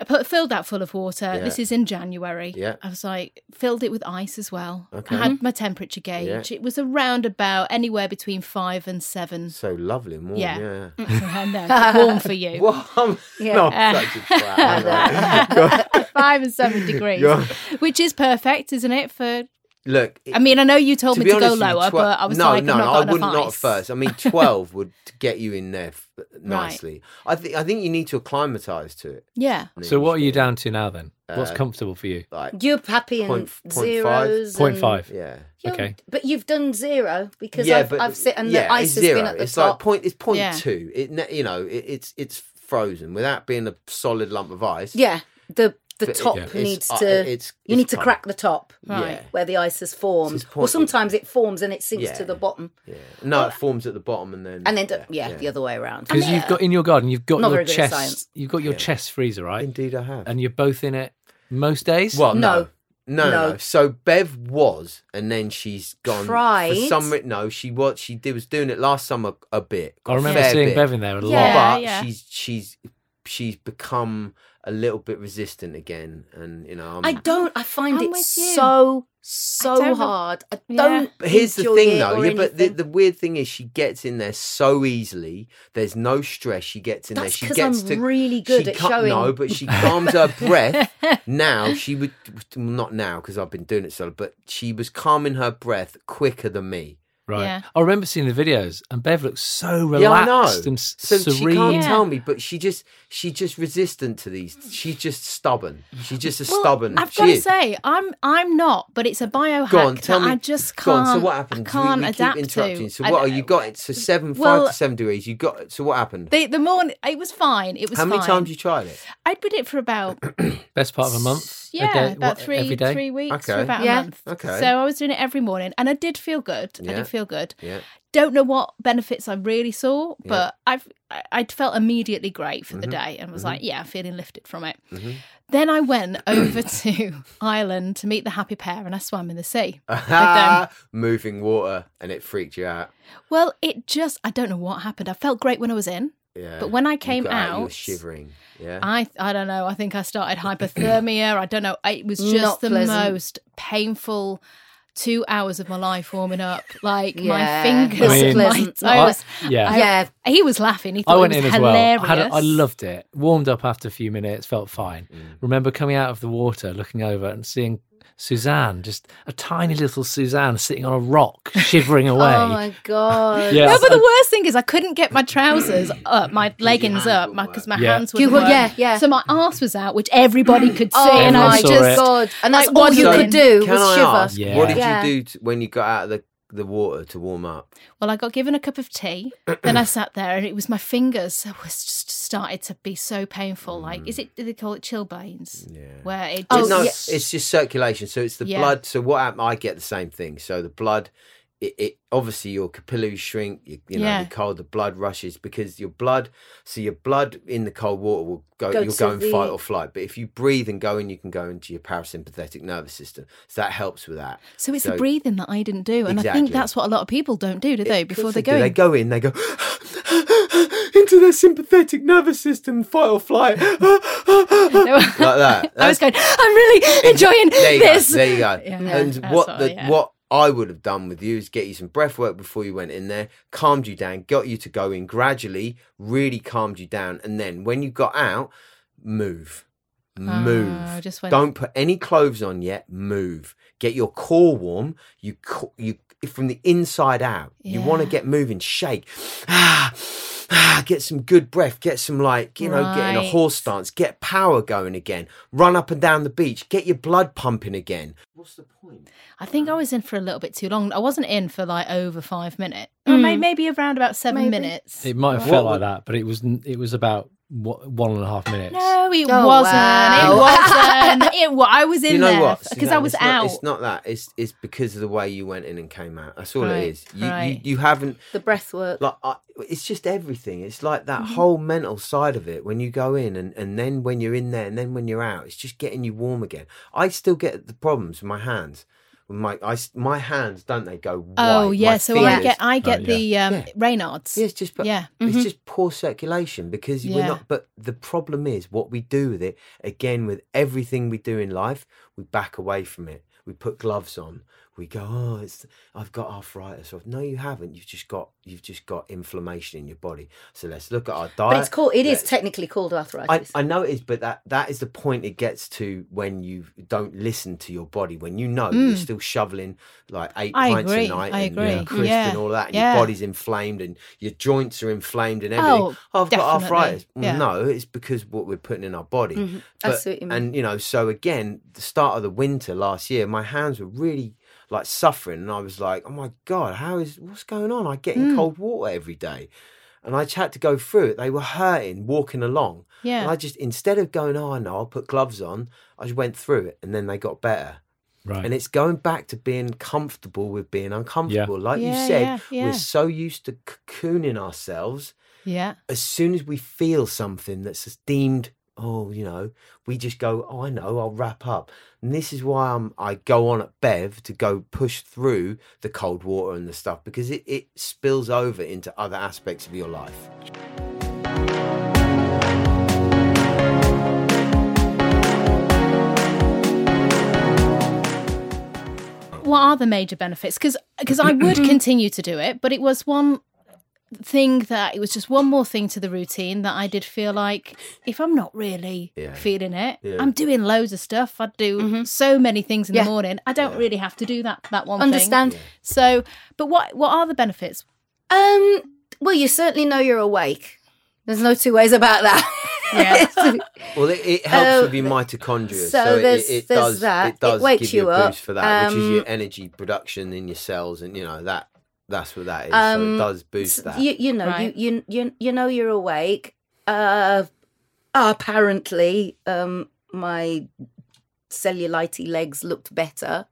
I put filled that full of water. Yeah. This is in January. Yeah. I was like filled it with ice as well. Okay. I had my temperature gauge. It was around about anywhere between five and seven. So lovely and warm. Yeah. Yeah. I know, warm for you. [laughs] Well, I'm Yeah. not Uh, such a twat. [laughs] Go on. Five and seven degrees, Go which is perfect, isn't it? For Look, I mean, I know you told to me to go honest with lower, twel- but I was no, like, no, I've no, not I wouldn't not at first. I mean, [laughs] twelve would get you in there f- nicely. I think I think you need to acclimatise to it. Yeah. So what are you down to now then? What's Uh, comfortable for you? Like, You're happy in Point- point five? zeros. Point and- five. yeah, You're- Okay. But you've done zero because yeah, I've, but I've sit and yeah, the ice has been at the it's top. like point. It's point Yeah. two. It you know it, it's it's frozen without being a solid lump of ice. yeah, the the But it- top Yeah. it's- needs uh, to. it's- you it's need to fine. crack the top Right. Yeah. where the ice has formed. It's Or point- sometimes it forms and it sinks Yeah. to the bottom, Yeah. No, it forms at the bottom and then and then the, yeah, the other way around. Because you've got in your garden, you've got Not your very good at chest. You've got your Yeah. chest freezer, right? Indeed, I have. And you're both in it most days. Well, no. No. No, no, No. no. So Bev was, and then she's gone. Tried. For some re- no, she was. She did, was doing it last summer a bit. I remember seeing bit. Bev in there a lot. Yeah. but she's she's she's become a little bit resistant again, and you know. I'm, I don't. I find I'm it so so don't hard. I don't. But here's the thing, it though. Yeah, but the, the weird thing is, she gets in there so easily. There's no stress. She gets in That's there. She gets I'm to really good she at showing. No, but she calms her [laughs] breath. Now she would well, not now because I've been doing it so, but she was calming her breath quicker than me. Right. Yeah. I remember seeing the videos, and Bev looks so relaxed Yeah, I relaxed know. and s- So she serene. can't Yeah. tell me, but she just she's just resistant to these. She's just stubborn. She's just a Well, stubborn. I've got to say, I'm I'm not, but it's a biohack Go on, tell that me. I just can't. on. So what happened? I can't we, we adapt keep interrupting. to. So I- what are you got? it. So seven, Well- five to seven degrees. You got. It. So what happened? The, the morning, it was fine. It was How many fine. times you tried it? I did it for about Best part of a month. Yeah, day, about what, three three weeks for about Yeah. a month. Okay. So I was doing it every morning, and I did feel good. I did feel good. Yeah. Don't know what benefits I really saw, Yeah. but I've I, I felt immediately great for the Mhm. day, and was like, yeah, feeling lifted from it. Mhm. Then I went [coughs] over to Ireland to meet the happy pair, and I swam in the sea. [laughs] Moving water, and it freaked you out. Well, it just I don't know what happened. I felt great when I was in. Yeah. But when I You came got you were out- shivering. Yeah. I I don't know. I think I started hypothermia. I don't know. It was Not just the pleasant. most painful two hours of my life warming up. Like Yeah, [laughs] my fingers, I mean- my toes. I, yeah, I- yeah, He was laughing. He thought I went it was in as well. hilarious. I, had a, I loved it. Warmed up after a few minutes, felt fine. Mm. Remember coming out of the water, looking over and seeing Suzanne, just a tiny little Suzanne sitting on a rock, shivering [laughs] oh away. Oh my god. Yeah. No, but the worst thing is I couldn't get my trousers up, my leggings up, because my Yeah. hands were- yeah, yeah. So my arse was out, which everybody could [gasps] see, Oh and Everyone I saw just it. God. And that's like, all you waddling. could do Can was I shiver. ask, Yeah. what did Yeah. you do to, when you got out of the, the water to warm up? Well, I got given a cup of tea. [clears throat] then I sat there, and it was my fingers that [laughs] was just started to be so painful. Like, is it? Do they call it chilblains? Yeah. Where it Oh, no, yeah. it's just circulation. So it's the Yeah. blood. So what happened? I get the same thing. So the blood, it, it obviously your capillaries shrink. You, you know, Yeah. the cold, the blood rushes because your blood. So your blood in the cold water will go. Go you'll go in the- fight or flight. But if you breathe and go in, you can go into your parasympathetic nervous system. So that helps with that. So it's So- the breathing that I didn't do, and I think that's what a lot of people don't do, do they? Of Before course they go They go in. They go. [gasps] into their sympathetic nervous system, fight or flight, [laughs] [laughs] like that. [laughs] I was That's- going. I'm really enjoying there this. Go, there you go. Yeah, and that's what the what I would have done with you is get you some breath work before you went in there, calmed you down, got you to go in gradually, really calmed you down, and then when you got out, move, move. Oh, just went- Don't put any clothes on yet. Move. Get your core warm. You you from the inside out. You want to get moving. Shake. [sighs] Ah, ah, [sighs] get some good breath. Get some like you know, get in a horse stance. Get power going again. Run up and down the beach. Get your blood pumping again. What's the point? I think I was in for a little bit too long. I wasn't in for like over five minutes, or may- maybe around about seven Maybe. minutes. It might have felt would- like that, but it was n- it was about wha- one and a half minutes. No, it Oh, wasn't. wow. It wasn't. [laughs] It wa- I was in you know there what? because See, I was it's not- out. it's not that. It's it's because of the way you went in and came out. That's all Right, it is. You, right. you you haven't The breath work. like I, it's just everything it's like that Mm-hmm. whole mental side of it when you go in and, and then when you're in there and then when you're out it's just getting you warm again i still get the problems with my hands with my I, my hands don't they go white oh My yeah, so I get I get yeah. the um, Yeah. Raynaud's. yeah, it's just but Yeah. it's just poor circulation because we're Yeah. not but the problem is what we do with it again with everything we do in life we back away from it we put gloves on we go oh it's i've got arthritis no you haven't you've just got you've just got inflammation in your body so let's look at our diet But it's called. It is Let's- technically called arthritis. I know it is, but that that is the point it gets to when you don't listen to your body. When you know you're still shoveling like eight Mm. I pints agree, a night I and you know, agree. crisp Yeah, and all that, and yeah. your body's inflamed and your joints are inflamed and everything. Oh, I've got arthritis. Yeah. No, it's because what we're putting in our body. Mhm. I what you mean. And you know, so again, the start of the winter last year, my hands were really like suffering, and I was like, "Oh my god, how is what's going on? I get Mm. in cold water every day." And I had to go through it. They were hurting walking along. Yeah. And I just, instead of going, oh, no, I'll put gloves on, I just went through it and then they got better. Right. And it's going back to being comfortable with being uncomfortable. Like Yeah, you said, yeah, yeah. we're so used to cocooning ourselves. yeah. As soon as we feel something that's deemed, oh, you know, we just go, oh, I know, I'll wrap up. And this is why I'm, I go on at Bev to go push through the cold water and the stuff because it, it spills over into other aspects of your life. What are the major benefits? Because I would [clears throat] continue to do it, but it was one thing that it was just one more thing to the routine that I did feel like if I'm not really Yeah. feeling it, Yeah. I'm doing loads of stuff. I do so many things in Yeah. the morning. I don't really have to do that that one Understand? thing. So, but what what are the benefits? Um. Well, you certainly know you're awake. There's no two ways about that. Yeah. [laughs] Well, it, it helps Uh, with your mitochondria, so so, it, there's- it, it does that. it It does wakes give you you a up. boost for that, which is your Um, energy production in your cells, and you know that that's what that is. so Um, it does boost that. you, you know, Right. you, you you you know you're awake. Uh, apparently, um, my cellulite legs looked better.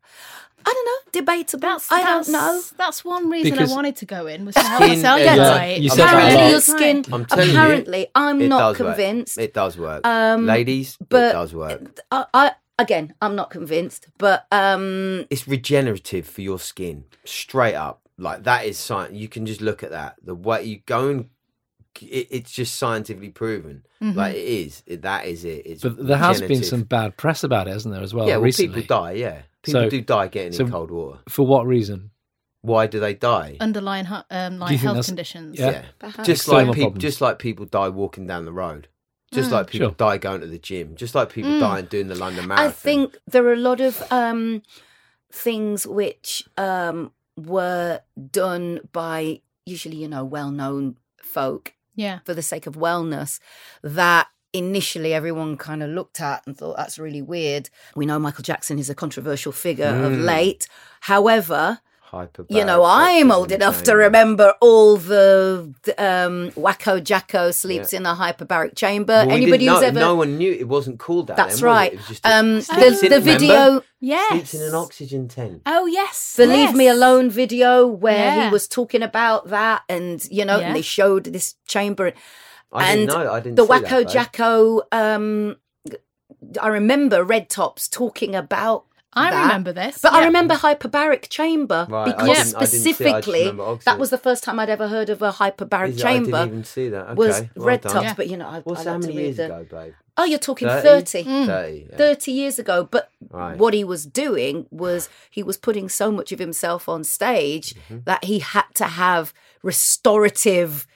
I don't know. Debatable. That's I that's, don't know. That's one reason Because- I wanted to go in was to help Skin, myself uh, yeah, you said Apparently, your skin. I'm telling you, apparently, I'm not does work. convinced. It does work, Um, ladies. but it does work. I, I again, I'm not convinced. But um, It's regenerative for your skin, straight up. Like that is science. You can just look at that. The way you go and it, it's just scientifically proven. Mm-hmm. Like it is. It, that is it. It's but there has been some bad press about it, hasn't there, as well? yeah. Well, recently. people die. Yeah, people So- do die getting so- in cold water. For what reason? Why do they die? Underlying um, like health conditions. Yeah. Yeah. Just like people, problems. just like people die walking down the road. Just Mm. like people Sure. die going to the gym. Just like people Mm. die and doing the London Marathon. I think there are a lot of um, things which um, were done by usually, you know, well-known folk Yeah. for the sake of wellness that initially everyone kind of looked at and thought that's really weird. We know Michael Jackson is a controversial figure of Mm. late. However, Hyperbaric you know, I'm old enough to remember all the um, Wacko Jacko sleeps in a hyperbaric chamber. Well, Anybody who's know, ever no one knew it wasn't called that. That's then, was right. It? It was just a- um, the, in- the video Yes. sleeps in an oxygen tent. Oh yes. Believe Me. Alone video where Yeah. he was talking about that, and you know, Yeah. and they showed this chamber. I and didn't know. I didn't. the see that, Wacko though. Jacko. Um, I remember Red Tops talking about I that. remember this. But I remember hyperbaric chamber Right, because didn't- I didn't see it, I just specifically remember that was the first time I'd ever heard of a hyperbaric Is it- I chamber. didn't even see that. Okay, was well red done. tops, Yeah. but you know, I, What's I how like to many years the- ago, babe? Oh, you're talking 30? 30. Mm. 30. yeah. 30 years ago. But Right. what he was doing was he was putting so much of himself on stage Mm-hmm. that he had to have restorative,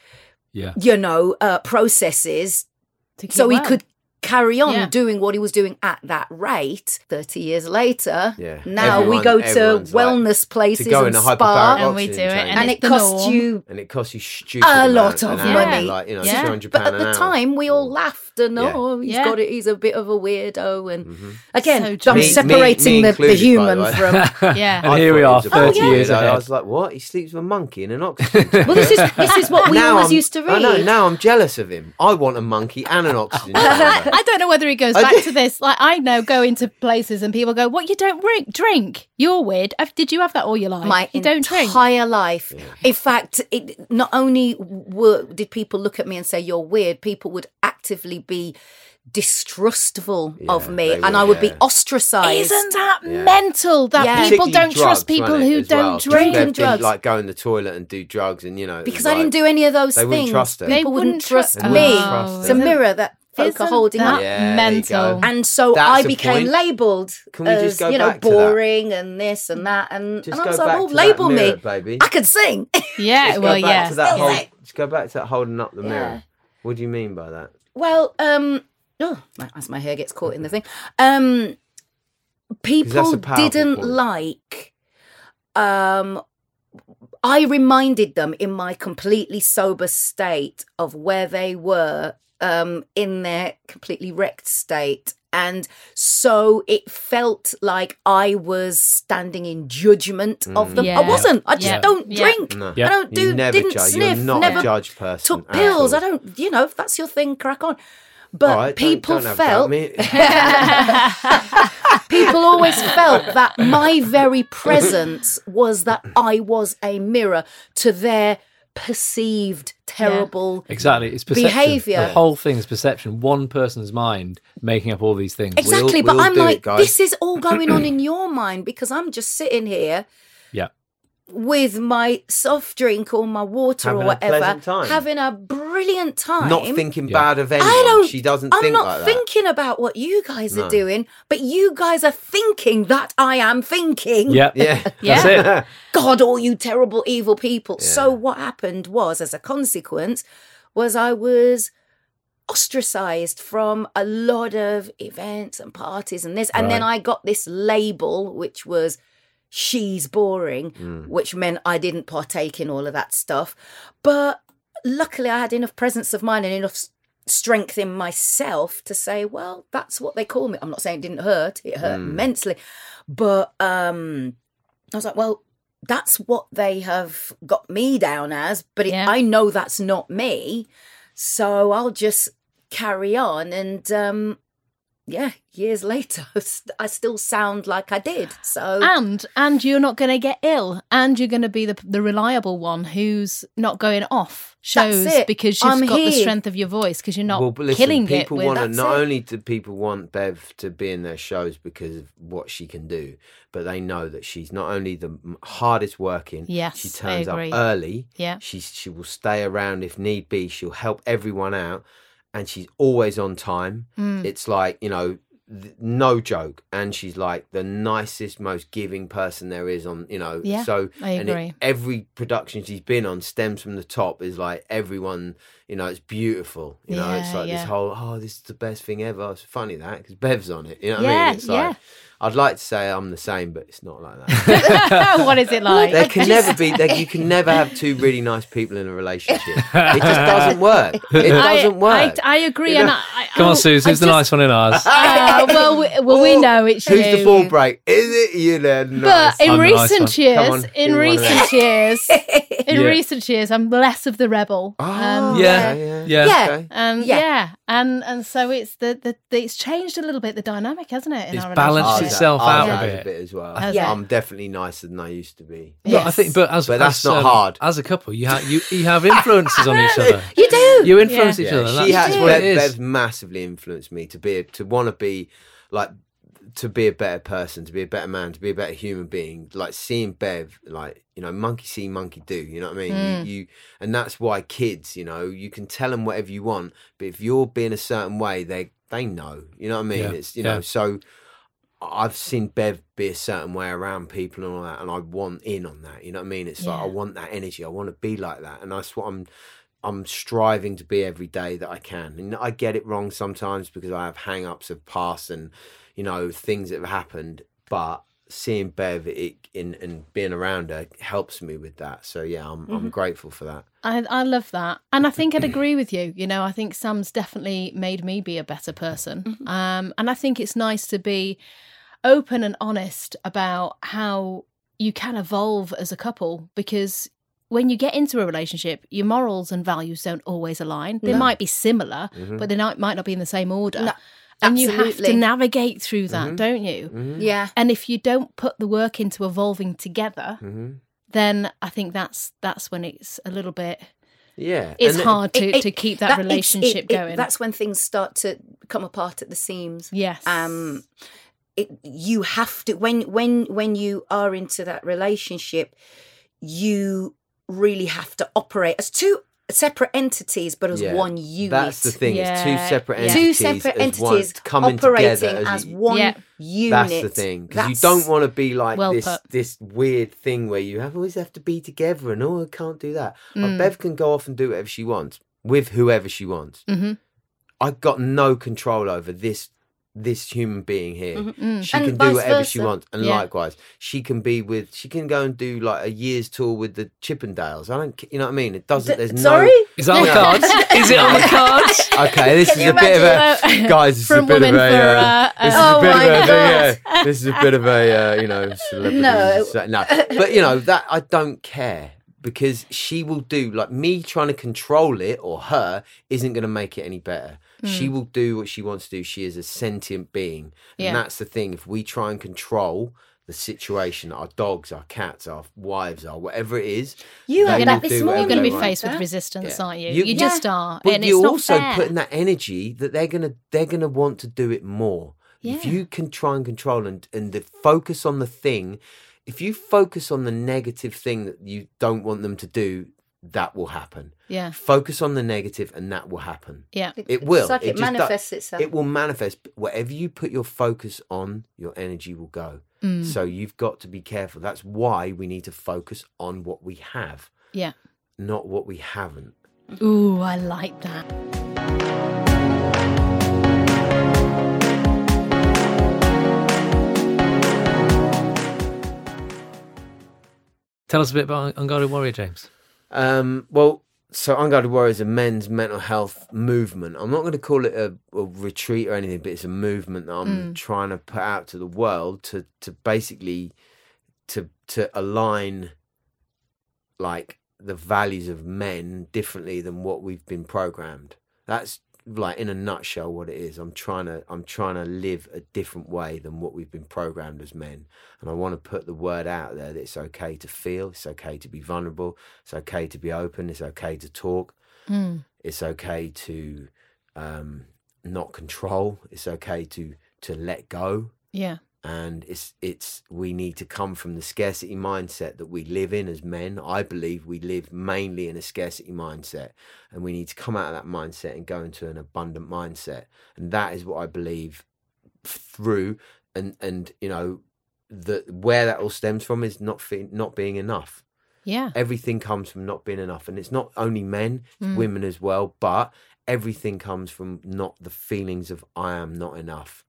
Yeah. you know, uh, processes To keep so he could carry on Yeah. doing what he was doing at that rate 30 years later Yeah. now we go to everyone's like, wellness places go in and a spa And we do it, and and it costs norm. you and it costs you stupid a lot of hour, money. like you know, Yeah. two hundred but at the hour. time we all laughed and Yeah. oh he's Yeah. got it he's a bit of a weirdo and Mhm. again So I'm true. Me- separating me the, the human the from [laughs] Yeah. And here we are, was a 30 bit years weirdo. I was like, what? He sleeps with a monkey in an oxygen. [laughs] well this is this is what [laughs] we always used to read I know. Now I'm jealous of him. I want a monkey and an oxygen [laughs] I, don't know whether he goes back to this. Like I know, go into places and people go, "What you don't drink? Drink? You're weird. Did you have that all your life? my you don't drink." entire life. In fact, it, not only were, did people look at me and say you're weird, people would actively be distrustful of me, they and I would be ostracized. Isn't that Yeah. mental? That Yeah. people don't trust people it, who don't well? drink. Drinking They'd drugs. like go in the toilet and do drugs, and you know, because like, I didn't do any of those they wouldn't things. trust it. They People wouldn't wouldn't trust trust- me. Wow. trust It's a mirror that folk Isn't holding that up. Yeah, mental? And so That's I became labelled as you know back that? boring and this and that, and, Just and I go was back like, "Oh, to label that mirror, me. baby. I could sing." [laughs] Yeah, Just go well, back yeah. To that Still whole, just go back to that holding up the Yeah. mirror. What do you mean by that? Well, um, oh, my, as my hair gets caught in the thing, um, people didn't point. like. Um, I reminded them in my completely sober state of where they were um, in their completely wrecked state. And so it felt like I was standing in judgment of them. I wasn't. I just Yeah. don't Yeah. drink. No. I don't do. you never didn't judge. sniff. You're not never a judge person. took pills. I don't, you know, if that's your thing, crack on. But All right, don't- people don't felt, mate. [laughs] people always [laughs] felt that my very presence was that I was a mirror to their perceived terrible. Exactly. It's perception. Behaviour. The whole thing is perception. One person's mind making up all these things. Exactly, we'll but I'm do it, like, this is all going on in [clears throat] your mind because I'm just sitting here Yeah. With my soft drink or my water Having or whatever, pleasant time. having a brilliant time. Not thinking Yeah. bad of anyone. I don't. She doesn't I'm think not like that. thinking about what you guys No. are doing, but you guys are thinking that I am thinking. Yeah. [laughs] Yeah, [laughs] Yeah. [laughs] God, all you terrible, evil people. So what happened was, as a consequence, was I was ostracized from a lot of events and parties and this, and then I got this label, which was she's boring, Mm. which meant I didn't partake in all of that stuff. But luckily, I had enough presence of mind and enough strength in myself to say, well, that's what they call me. I'm not saying it didn't hurt; it hurt Mm. immensely, but um, I was like, well, that's what they have got me down as, but it, Yeah. I know that's not me, so I'll just carry on and. um yeah, years later, [laughs] I still sound like I did. So and and you're not going to get ill, and you're going to be the the reliable one who's not going off shows That's it. because you've I'm got the strength of your voice because you're not well, listen, killing it people with. want to. Not it. only do people want Bev to be in their shows because of what she can do, but they know that she's not only the hardest working. Yes, she turns up early. Yeah. she she will stay around if need be. She'll help everyone out, and she's always on time. Mm. It's like you know. th- No joke, and she's like the nicest, most giving person there is on, you know. Yeah, so I and it- every production she's been on stems from the top. Is like everyone, you know, it's beautiful. You know, it's like yeah. this whole, oh, this is the best thing ever. It's funny that because Bev's on it. You know what I Yeah, mean? It's like yeah. I'd like to say I'm the same, but it's not like that. [laughs] [laughs] what is it like? there can never be. There, you can never have two really nice people in a relationship. It just doesn't work. It doesn't work. I, I agree, You and know? I, I, Come oh, on, Suze. I Who's the just- nice one in ours? Ah, [laughs] well, we, well, we Oh, know it's Who's you. the ball break? Is it you then? But in I'm the nice recent years, on, in do one of recent years, in Yeah. recent years, I'm less of the rebel. Oh, Um, Yeah. yeah, Yeah. Yeah. Okay. and Yeah. yeah. and and so it's the, the, the it's changed a little bit the dynamic, hasn't it? In It's our balanced itself ours out a bit. a bit as well. Has it? I'm definitely nicer than I used to be. But I think, but as But that's as, not um, hard. As a couple, you have you, you have influences on each [laughs] other. you do. You influence Yeah. each Yeah, other. she That's has. what Bev, is. Bev's massively influenced me to be to want to be like to be a better person, to be a better man, to be a better human being. Like seeing Bev, like you know, monkey see, monkey do. You know what I mean? Mm. You, you, and that's why kids, you know, you can tell them whatever you want, but if you're being a certain way, they they know. You know what I mean? Yeah, It's you yeah. know, so I've seen Bev be a certain way around people and all that, and I want in on that. You know what I mean? It's like I want that energy. I want to be like that, and that's what I'm. I'm striving to be every day that I can, and I get it wrong sometimes because I have hang-ups of past and you know things that have happened. But seeing Bev it, in and being around her helps me with that. So yeah, I'm I'm grateful for that. I, I love that. And I think I'd [clears throat] agree with you. You know, I think Sam's definitely made me be a better person. Um, and I think it's nice to be open and honest about how you can evolve as a couple because when you get into a relationship, your morals and values don't always align. They No. might be similar, Mhm. but they not, might not be in the same order. No, and you have to navigate through that, Mhm. don't you? Mhm. Yeah. And if you don't put the work into evolving together, Mhm. then I think that's that's when it's a little bit Yeah, it's and it- hard to, It- it- to keep that, it's- relationship it- it- going. that's when things start to come apart at the seams. yes. um it you have to when when when you are into that relationship you really have to operate as two separate entities but as Yeah, one unit That's the thing. It's two separate yeah. two separate as one, entities coming operating together as you- one Yeah. unit That's the thing because you don't want to be like Well this put. this weird thing where you have always have to be together and oh I can't do that. Like, Mm. Bev can go off and do whatever she wants with whoever she wants. Mhm. I've got no control over this this human being here. Mhm. Mm. She And can do vice whatever she wants, and Yeah. likewise, she can be with. She can go and do like a year's tour with the Chippendales. I don't, you know what I mean. It doesn't. There's no. sorry Is that on the cards? Is it on the cards? [laughs] Okay, this Can is a bit of imagine? a [laughs] guys. This is a From bit women of a. for, uh, uh, this is uh, a Oh bit my of a. God. Yeah, this is a bit of a. Uh, you know, [laughs] celebrity. No. no, but you know that I don't care because she will do like me trying to control it or her isn't going to make it any better. She hmm. will do what she wants to do. She is a sentient being, and Yeah. that's the thing. If we try and control the situation, our dogs, our cats, our wives, our whatever it is, you They had will that do this whatever morning You're going to be want. faced with resistance, Yeah. aren't you? You- You, Yeah. just are, but and you're it's not also fair. putting that energy that they're gonna they're gonna want to do it more. If you can try and control and and the focus on the thing, if you focus on the negative thing that you don't want them to do, that will happen. yeah, Focus on the negative, and that will happen. yeah, It will. It's like It it, just do- manifests itself. It will manifest. Whatever you put your focus on, your energy will go. Mm. So you've got to be careful. That's why we need to focus on what we have, yeah. not what we haven't. Ooh, I like that. Tell us a bit about Unguarded Warrior, James. Um, well, so Unguarded Warrior is a men's mental health movement. I'm not going to call it a, a retreat or anything, but it's a movement that I'm trying to put out to the world to to basically to to align like the values of men differently than what we've been programmed. That's like in a nutshell what it is. I'm trying to I'm trying to live a different way than what we've been programmed as men. And I want to put the word out there that it's okay to feel, it's okay to be vulnerable, it's okay to be open, it's okay to talk, Mm. it's okay to um, not control, it's okay to to let go. Yeah, And it's it's we need to come from the scarcity mindset that we live in as men. I believe we live mainly in a scarcity mindset, and we need to come out of that mindset and go into an abundant mindset. And that is what I believe through. And and you know that where that all stems from is not fe- not being enough yeah, everything comes from not being enough and it's not only men it's Mm. women as well but everything comes from not the feelings of i am not enough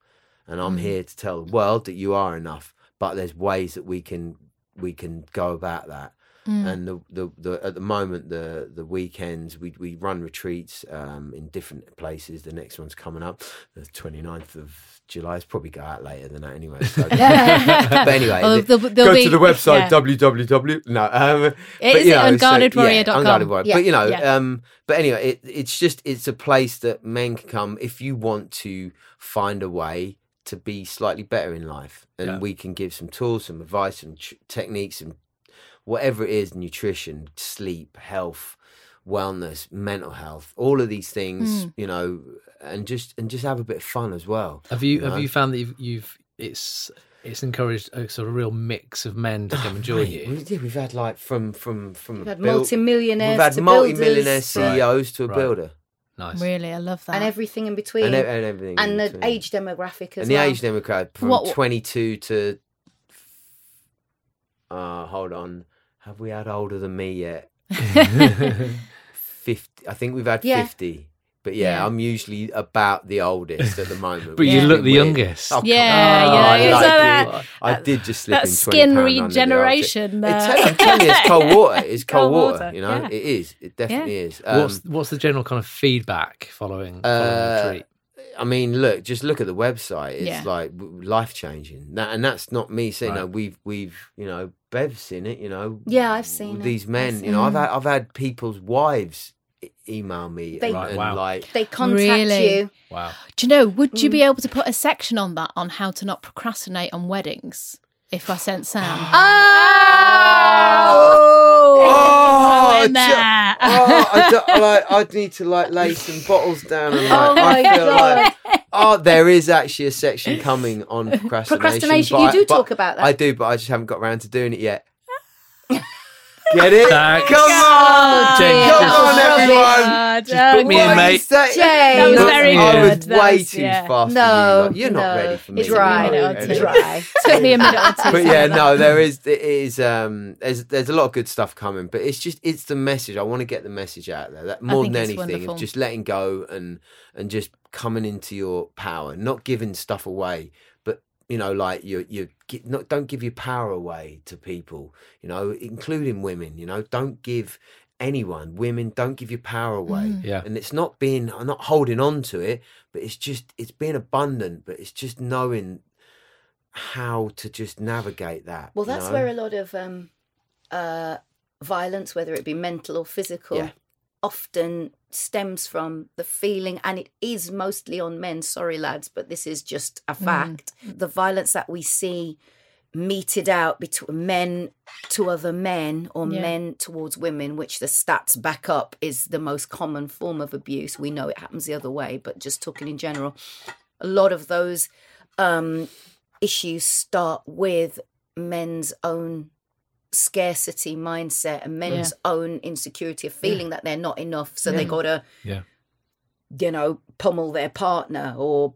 and i'm Mm. here to tell the world that you are enough but there's ways that we can we can go about that Mm. and the, the the at the moment the the weekends we we run retreats um in different places the next one's coming up the 29th of july it's probably go out later than that anyway so. [laughs] [laughs] but anyway Oh, the- there'll- there'll go be- to the website yeah. www no um Is but, it you know, so- yeah, unguarded warrior. Yeah. But you know, Yeah. um, but anyway, it, it's just it's a place that men can come if you want to find a way to be slightly better in life, and Yeah. we can give some tools, some advice, some tr- techniques, and whatever it is, nutrition, sleep, health, wellness, mental health, all of these things, Mm. you know, and just and just have a bit of fun as well. Have you You have know? you found that you've, you've it's it's encouraged a sort of real mix of men to come [sighs] and join Mate, you. we- yeah, we've had like from from from We've a had build- multi-millionaires We've had to multi-millionaire builders, Right. CEOs to a Right. builder, Nice. Really, I love that. and everything in between, and, and, e- and everything. in the between. age demographic as and the well. age demographic from What- 22 to. Uh, hold on, have we had older than me yet? [laughs] [laughs] 50. I think we've had Yeah. 50. But yeah, Yeah. I'm usually about the oldest at the moment. [laughs] But you look the weird. youngest. Oh, Yeah, on. yeah, I yeah, like so it. that- I did just slip that in skin pound the regeneration. armpit. It's, uh, I'm telling you, it's cold water. It's [laughs] cold, Cold water, water, You know, yeah. it is. It definitely is. Um, what's what's the general kind of feedback following, following Uh, the retreat? I mean, look, just look at the website. It's Yeah. like life changing. That, and that's not me saying. Right. No, we've we've you know Bev's seen it. You know. Yeah, I've seen it. these I've men. seen You know, I've had I've had people's wives email me They- and, Right, and like They contact Really? you. Wow. Do you know? Would you Mm. be able to put a section on that on how to not procrastinate on weddings? If I sent Sam. [gasps] Oh, in ju- there. oh, [laughs] I like, I'd need to like lay some bottles down and like, Oh my I feel God. like oh, there is actually a section coming on procrastination. Procrastination. You do but talk about that. I do, but I just haven't got around to doing it yet. [laughs] Get it? Thanks. Come on, James, come just- on, everyone. God, Just put me in, What are you mate. saying? That was Look, very I was good. That way was- too yeah. fast. No, for you. Like, you're not ready for me. It took me a Dry, minute or two. dry. Took me a minute or two. but yeah, no, there is it is um there's there's a lot of good stuff coming, but it's just it's the message. I want to get the message out there. That more than anything, of just letting go and and just coming into your power, not giving stuff away, but you know, like you you not don't give your power away to people. You know, including women. You know, don't give anyone women don't give your power away Mm. Yeah. and it's not being i'm not holding on to it but it's just it's being abundant but it's just knowing how to just navigate that Well, you that's know? where a lot of um, uh, violence, whether it be mental or physical, Yeah. often stems from the feeling, and it is mostly on men. Sorry, lads, but this is just a fact. The violence that we see meted out between men to other men or Yeah. men towards women, which the stats back up is the most common form of abuse. We know it happens the other way, but just talking in general, a lot of those um, issues start with men's own scarcity mindset and men's own insecurity of feeling that they're not enough so they gotta Yeah. you know pummel their partner or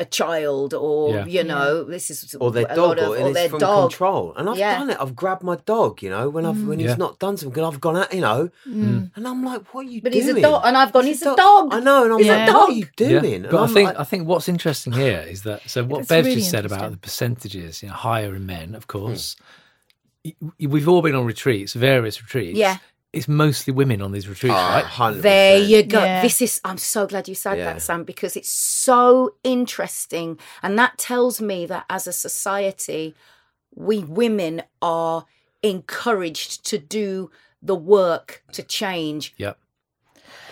a child or Yeah. you know this is or their a dog lot of, or, or and it's their from dog control and i've Yeah. done it i've grabbed my dog you know when i've when Yeah. he's not done something i've gone out you know Mm. and i'm like what are you doing? but doing he's a dog and i've gone he's, a dog, i know and i'm He's a like what are dog. you Yeah. doing But I think like, I think what's interesting here is that so what Bev really just said about the percentages, you know, higher in men, Hmm. of course. Y- We've all been on retreats, various retreats. Yeah. It's mostly women on these retreats, oh, right? 100%. There you go. Yeah. This is, I'm so glad you said Yeah. that, Sam, because it's so interesting. And that tells me that as a society, we women are encouraged to do the work to change, Yep.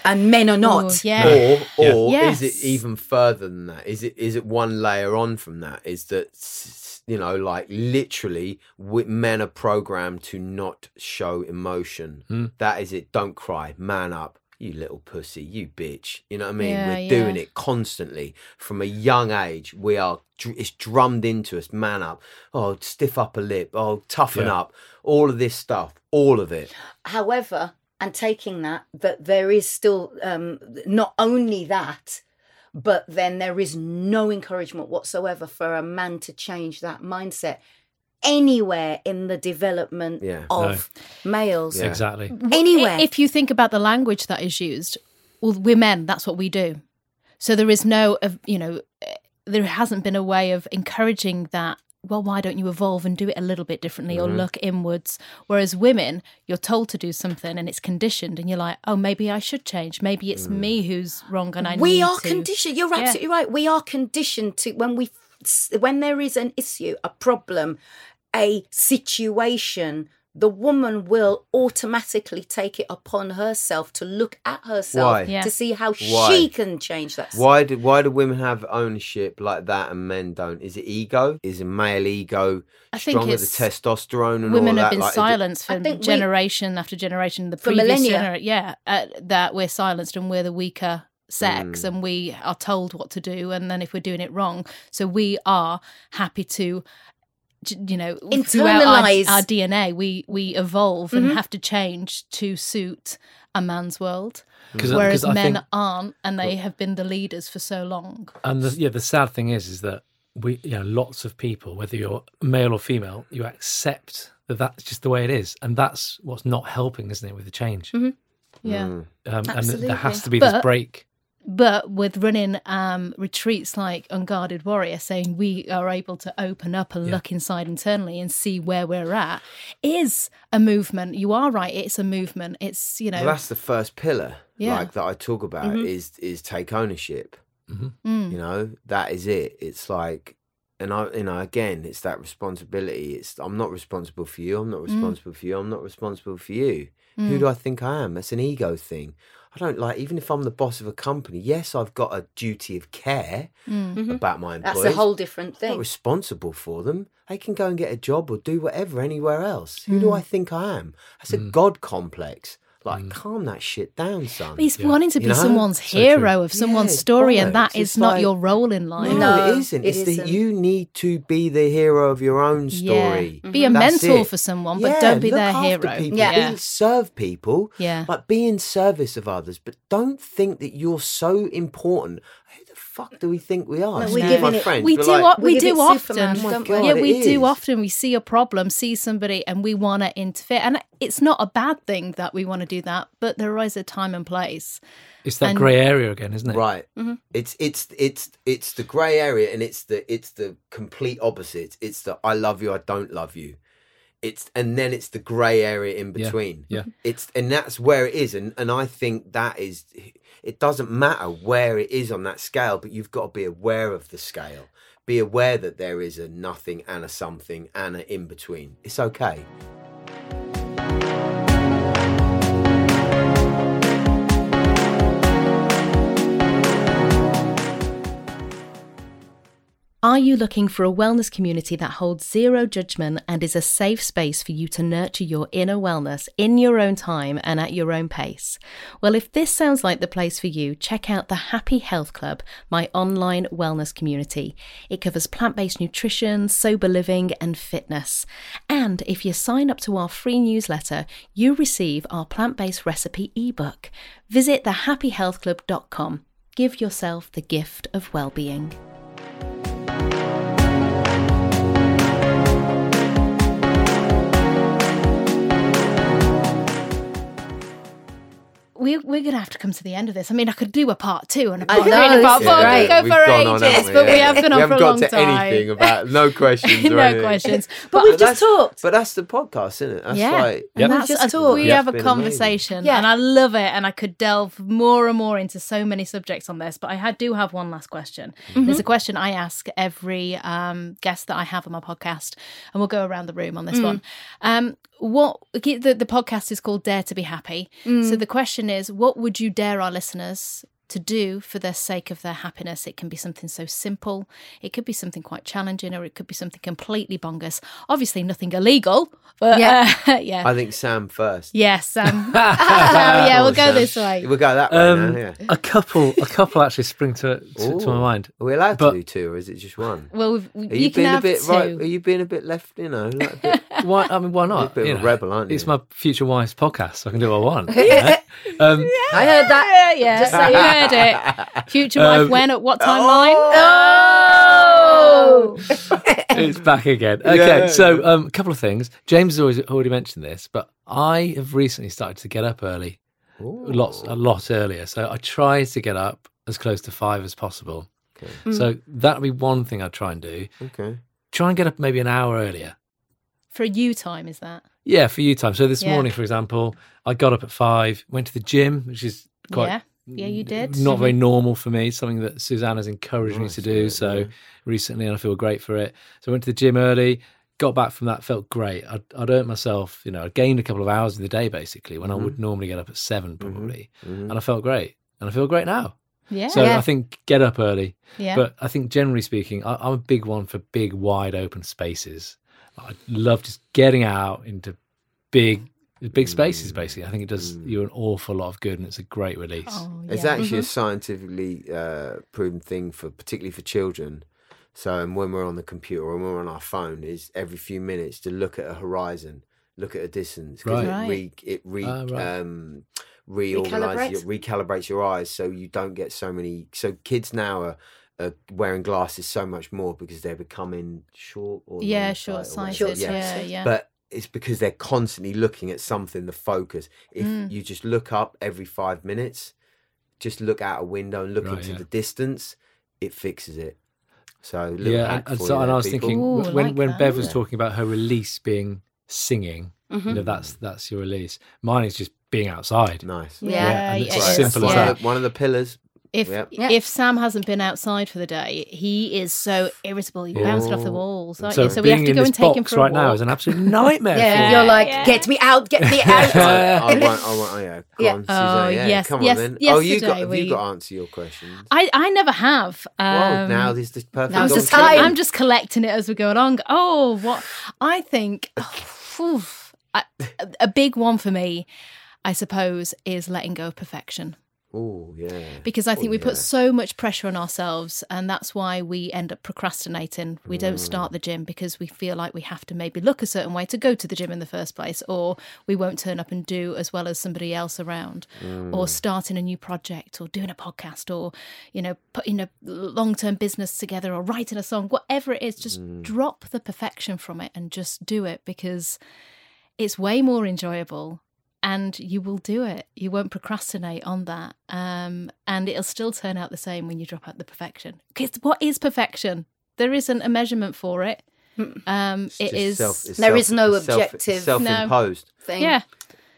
and men are not. Ooh, yeah. Or, or Yeah. is it even further than that? Is it is it one layer on from that? Is that s- you know, like literally, men are programmed to not show emotion. Hmm. That is it. Don't cry. Man up. You little pussy. You bitch. You know what I mean? Yeah, We're doing it constantly from a young age. We are. It's drummed into us. Man up. Oh, stiff upper lip. Oh, toughen Yeah. up. All of this stuff. All of it. However, and taking that, that there is still um, not only that, but then there is no encouragement whatsoever for a man to change that mindset anywhere in the development Yeah. of males. Yeah. Exactly. Anywhere. If you think about the language that is used, well, we're men. That's what we do. So there is no, of you know, eh, there hasn't been a way of encouraging that. Well, why don't you evolve and do it a little bit differently or mm-hmm. look inwards? Whereas women, you're told to do something and it's conditioned, and you're like, oh, maybe I should change. Maybe it's mm. me who's wrong, and I we need are to. conditioned. You're Yeah. absolutely right. We are conditioned to when we when there is an issue, a problem, a situation. The woman will automatically take it upon herself to look at herself Why? Yeah. to see how Why? she can change that. Why do why do women have ownership like that and men don't? Is it ego? Is a male ego I think stronger the testosterone and women all have that? been Like, silenced for think we- generation after generation. The For previous millennia. gener- yeah, uh, that we're silenced and we're the weaker sex and we are told what to do and then if we're doing it wrong so we are happy to j- you know throughout our, our dna we we evolve and mm-hmm. have to change to suit a man's world. 'Cause- whereas 'cause I men think- aren't and they have been the leaders for so long. And the, yeah, the sad thing is, is that we, you know, lots of people, whether you're male or female, you accept that that's just the way it is, and that's what's not helping, isn't it, with the change? Mm-hmm. Mm. yeah. Um, and there has to be But- this break. But with running um, retreats like Unguarded Warrior, saying we are able to open up and look inside internally and see where we're at, is a movement. You are right; it's a movement. It's you know, Well, that's the first pillar, Yeah. like that I talk about is is take ownership. Mm. You know, that is it. It's like, and I, you know, again, it's that responsibility. It's I'm not responsible for you. I'm not responsible for you. I'm not responsible for you. Who do I think I am? That's an ego thing. I don't like, even if I'm the boss of a company. Yes, I've got a duty of care mm. mm-hmm. about my employees. That's a whole different thing. I'm not thing. responsible for them. They can go and get a job or do whatever anywhere else. Who do mm. I think I am? That's a mm. God complex. Like, mm. calm that shit down, son. But He's wanting to be You know? someone's So true. hero of someone's Yeah, story, and bollocks. that is It's not like- your role in life. No, No, it isn't. it it's isn't. that you need to be the hero of your own story. Yeah. Be mm-hmm. a That's mentor it. for someone, but Yeah, don't be look their after hero. People. Yeah. Be- serve people. Yeah. Like be in service of others, but don't think that you're so important. Who the fuck do we think we are? No, we're my giving it- Friends, we do like, we we do it often. Superman, my don't God, yeah, we do often. We see a problem, see somebody, and we want to interfere. And it's not a bad thing that we want to do that, but there is a time and place. It's that And- grey area again, isn't it? Right. Mm-hmm. It's it's it's it's the grey area, and it's the it's the complete opposite. It's the I love you, I don't love you. It's and then it's the grey area in between. yeah. It's and that's where it is, and and I think that is. It doesn't matter where it is on that scale, but you've got to be aware of the scale. Be aware that there is a nothing and a something and a in between. It's okay. Are you looking for a wellness community that holds zero judgment and is a safe space for you to nurture your inner wellness in your own time and at your own pace? Well, if this sounds like the place for you, check out the Happy Health Club, my online wellness community. It covers plant based nutrition, sober living, and fitness. And if you sign up to our free newsletter, you receive our plant based recipe ebook. Visit thehappyhealthclub.com. Give yourself the gift of well being. Thank you. We, we're going to have to come to the end of this. I mean, I could do a part two and a I part know, three and a part four. I great. could go We've for gone on, ages, haven't we? but we Yeah. have gone we on haven't for a got to time. anything about no [laughs] questions. no questions. [laughs] But we've just talked. But that's the podcast, isn't it? That's yeah, like and Yep. that's Just talk. we Yeah. have a It's amazing. conversation, Yeah. and I love it. And I could delve more and more into so many subjects on this. But I do have one last question. Mm-hmm. There's a question I ask every um, guest that I have on my podcast, and we'll go around the room on this Mm. one. Um, what the, the podcast is called Dare to Be Happy. Mm. So the question is, what would you dare our listeners? To do for the sake of their happiness. It can be something so simple, it could be something quite challenging, or it could be something completely bongus. Obviously, nothing illegal, but Yeah. uh, [laughs] yeah. I think Sam first. Yes, [laughs] um, [laughs] yeah, we'll go Sam. this way. We'll go that way Um, now. Yeah. A couple, a couple actually spring to to, to my mind. Are we allowed But- to do two, or is it just one? Well, we've, Are you, you, can being a have bit two. right? Are you being a bit left? You know, like a bit, Why? I mean, why You're a not? bit of You a know, rebel, aren't you? It's my future wife's podcast, so I can do what I want. you know? [laughs] um, I heard that. Yeah, Just yeah, say you heard it. Future wife, Um, when, at what timeline? Oh! [laughs] it's back again. Okay, yeah, so um, a couple of things. James has always already mentioned this, but I have recently started to get up early, Ooh. lots a lot earlier. So I try to get up as close to five as possible. Okay. So that'll be one thing I try and do. Okay. Try and get up maybe an hour earlier. For you time, is that? Yeah, for you time. So this Yeah. morning, for example, I got up at five, went to the gym, which is quite yeah, yeah, you did. not very normal for me. Something that Suzanne's encouraged me to do. yeah, so yeah. recently, and I feel great for it. So I went to the gym early, got back from that, felt great. I'd, I'd earned myself, you know, I gained a couple of hours in the day basically when I would Mm-hmm. normally get up at 7 probably, Mhm. and I felt great, and I feel great now. Yeah, So Yeah. I think get up early, yeah. but I think generally speaking, I, I'm a big one for big, wide open spaces. I love just getting out into big big spaces basically. I think it does you an awful lot of good, and it's a great release. Oh, It's yeah. actually a scientifically uh, proven thing for particularly for children. So, and when we're on the computer or when we're on our phone, is every few minutes to look at a horizon, look at a distance, because Right. it re, it re, Ah, right. um, reorganizes, Recalibrates. your, recalibrates your eyes, so you don't get so many. So kids now are. Are wearing glasses so much more because they're becoming short or yeah, short or sighted. Short-sighted. Yeah, yeah. but it's because they're constantly looking at something the focus if Mm. you just look up every five minutes just look out a window and look Right, into yeah. the distance it fixes it so a yeah, hack and, and for so you and I was people. thinking Ooh, when like when that. Bev was Yeah. talking about her release being singing, Mhm. you know that's that's your release. Mine is just being outside. nice yeah, Yeah, and it's it as simple as one, yeah. of the, one of the pillars If Yep. If Sam hasn't been outside for the day, he is so irritable. He bounces off the Oh. walls. aren't So, you? so we have to go and take him box for a right now walk. is an absolute nightmare. [laughs] Yeah, for you're like, Yeah. get me out, get me [laughs] out. I, I And then- want, I want, oh yeah, go Yeah. on, Oh, Suzanne, yeah, yes, come on yes, then. Oh, you got, yesterday have we- you got to answer your questions? I, I never have. Um, well, now this is the perfect now's the time. I'm just collecting it as we go along. Oh, what I think [sighs] oh, phew, I- a big one for me, I suppose, is letting go of perfection. Oh, yeah. Because I oh, think Oh, we put so much pressure on ourselves, and that's why we end up procrastinating. We don't mm. start the gym because we feel like we have to maybe look a certain way to go to the gym in the first place, or we won't turn up and do as well as somebody else around, or mm. starting a new project, or doing a podcast, or you know, putting a long term business together, or writing a song, whatever it is. Just mm. drop the perfection from it and just do it because it's way more enjoyable and you will do it. You won't procrastinate on that. Um, and it'll still turn out the same when you drop out the perfection. Because what is perfection? There isn't a measurement for it. Um, It's it just is. self- it's There is no it's self- it's objective. self-imposed. Thing. yeah,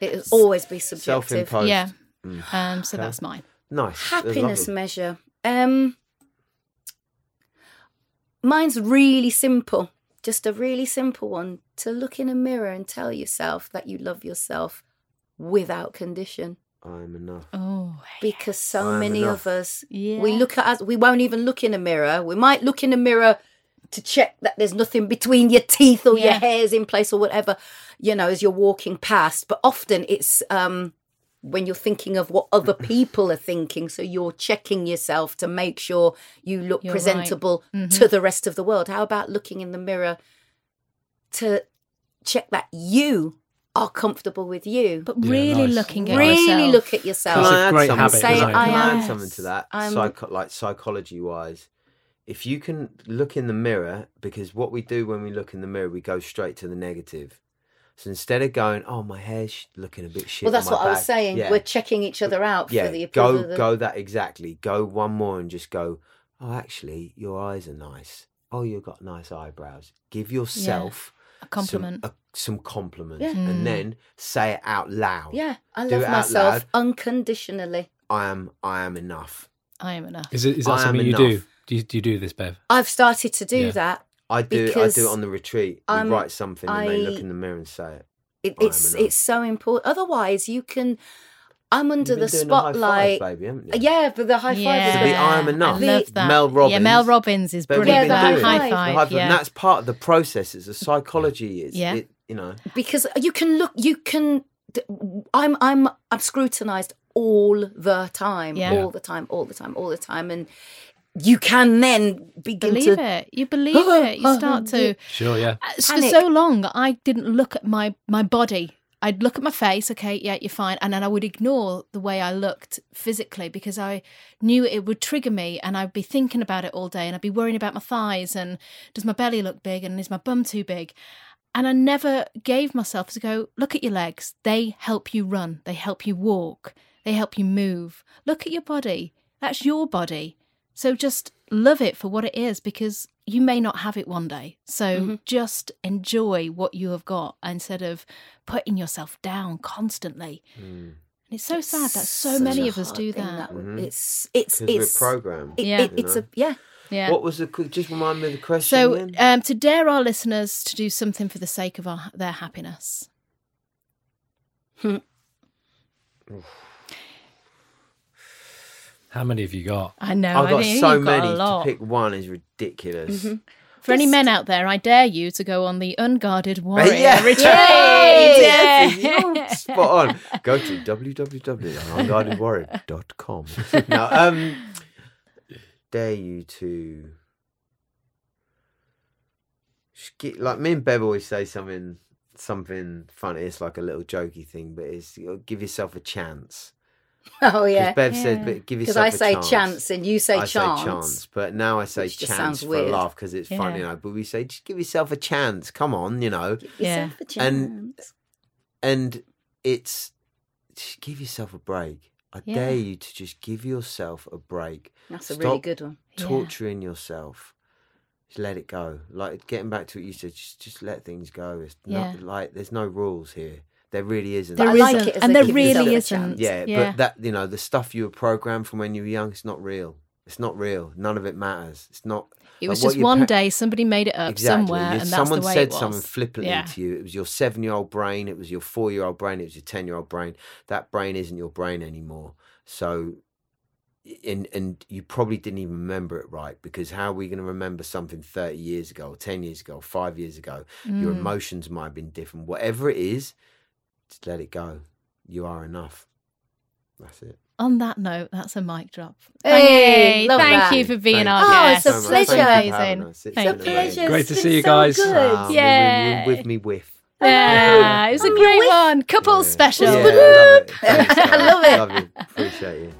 It'll always be subjective. Self-imposed. yeah. Mm. Um, so Okay. that's mine. Nice. Happiness measure. Um, mine's really simple. Just a really simple one. To look in a mirror and tell yourself that you love yourself without condition. I'm enough. Oh, Because so I'm many enough. of us, yeah. we look at us, we won't even look in a mirror. We might look in a mirror to check that there's nothing between your teeth or your hairs in place or whatever, you know, as you're walking past. But often it's um, when you're thinking of what other [laughs] people are thinking. So you're checking yourself to make sure you look You're right. presentable to the rest of the world. How about looking in the mirror to check that you are comfortable with you? But Yeah, really nice. looking at really yourself. look at yourself. Can a I add something? habit, Say, isn't? I Can I am- add something to that? I'm- Psycho- like psychology wise, if you can look in the mirror, because what we do when we look in the mirror, we go straight to the negative. So instead of going, "Oh, my hair's looking a bit shit," well, that's on my what I was saying. Yeah, We're checking each other out yeah. for the approval. go of the- go that exactly. Go one more and just go. Oh, actually, your eyes are nice. Oh, you've got nice eyebrows. Give yourself a compliment. some, a, some compliments Yeah. Mm. and then say it out loud. Yeah, I Do love myself loud. unconditionally. I am. I am enough. I am enough. Is it is that I something you do? enough. Do you, do you do this, Bev? I've started to do Yeah. that. I do. I do it on the retreat. We I'm- write something and they look in the mirror and say it. It, it's it's so important. Otherwise, you can. I'm under You've the been doing the high five, spotlight. baby, you? yeah, but the high five yeah. is So the the I am enough. I love that. Mel Robbins. Yeah, Mel Robbins. Robbins is brilliant. been for that. high. High five. High five, yeah. And that's part of the process. It's a psychology. It's, Yeah. it, you know. because you can look. You can. I'm I'm I'm scrutinized all the time, Yeah. all the time, all the time, all the time, and you can then begin believe to. it. You believe [gasps] it. You start to. Sure, yeah. Uh, For so long, I didn't look at my my body. I'd look at my face, okay, yeah, you're fine, and then I would ignore the way I looked physically because I knew it would trigger me, and I'd be thinking about it all day, and I'd be worrying about my thighs, and does my belly look big, and is my bum too big? And I never gave myself to go, look at your legs. They help you run. They help you walk. They help you move. Look at your body. That's your body. So just love it for what it is because you may not have it one day. So Mm-hmm. just enjoy what you have got instead of putting yourself down constantly. And it's so sad that so many of us do thing that. Mhm. It's it's Because we're it's programmed. it- Yeah. it- it's a yeah. Yeah. What was the? qu- Just remind me of the question. so again? um, to dare our listeners to do something for the sake of our, their happiness. How many have you got? I know. I've I got so you've got many to pick one is ridiculous. For any men out there, I dare you to go on the unguarded [laughs] warrior yeah. retreat. Yes, Yeah. you're spot on. Go to www.unguardedwarrior.com. [laughs] now, um, dare you to get, like me and Bev always say something something funny. It's like a little jokey thing, but it's give yourself a chance. [laughs] Oh yeah. Bev says, Yeah. but give Because yourself I a say chance. chance and you say chance. I chance. say chance, but now I say chance for weird. a laugh because it's funny, you know. But we say just give yourself a chance. Come on, you know. Give Yeah. yourself a And- and it's just give yourself a break. I Yeah. dare you to just give yourself a break. That's a really good one. Yeah. Torturing yourself. Just let it go. Like getting back to what you said, just just let things go. It's not Yeah. like there's no rules here. There really isn't. But I There like isn't, it as and there really isn't. yeah, yeah. but that you know the stuff you were programmed from when you were young, it's not real. It's not real. None of it matters. It's not. It was what just one pa- day somebody made it up Exactly. somewhere, and that's Someone the way said it was. something flippantly Yeah. to you. It was your seven-year-old brain. It was your four-year-old brain. It was your ten-year-old brain. That brain isn't your brain anymore. So, and and you probably didn't even remember it right because how are we going to remember something thirty years ago, ten years ago, five years ago? Your Mm. emotions might have been different. Whatever it is, just let it go. You are enough. That's it. On that note, that's a mic drop. Hey, love thank that. you for being Thank our Oh, guest. it's a so. Thank you pleasure. for Amazing. us. It's It's a amazing. pleasure. Great It's to been see you guys. good. We- we- Yeah. we- with me with. Yeah, it was a I'm great with- one. Couple Yeah. special. Yeah, I love it. [laughs] Thanks, I love it. Love you. Appreciate you.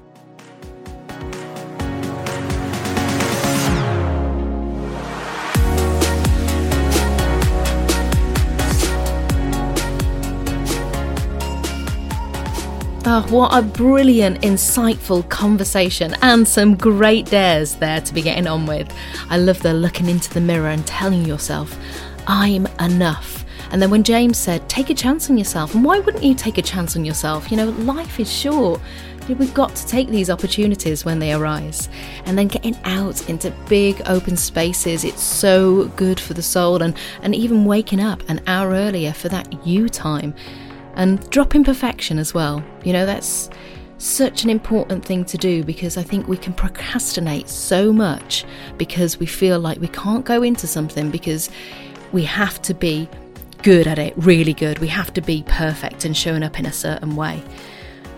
What a brilliant, insightful conversation and some great dares there to be getting on with. I love the looking into the mirror and telling yourself, I'm enough. And then when James said, take a chance on yourself, and why wouldn't you take a chance on yourself? You know, life is short. We've got to take these opportunities when they arise. And then getting out into big open spaces, it's so good for the soul. And, and even waking up an hour earlier for that you time and drop imperfection as well. You know, that's such an important thing to do because I think we can procrastinate so much because we feel like we can't go into something because we have to be good at it, really good. We have to be perfect and showing up in a certain way.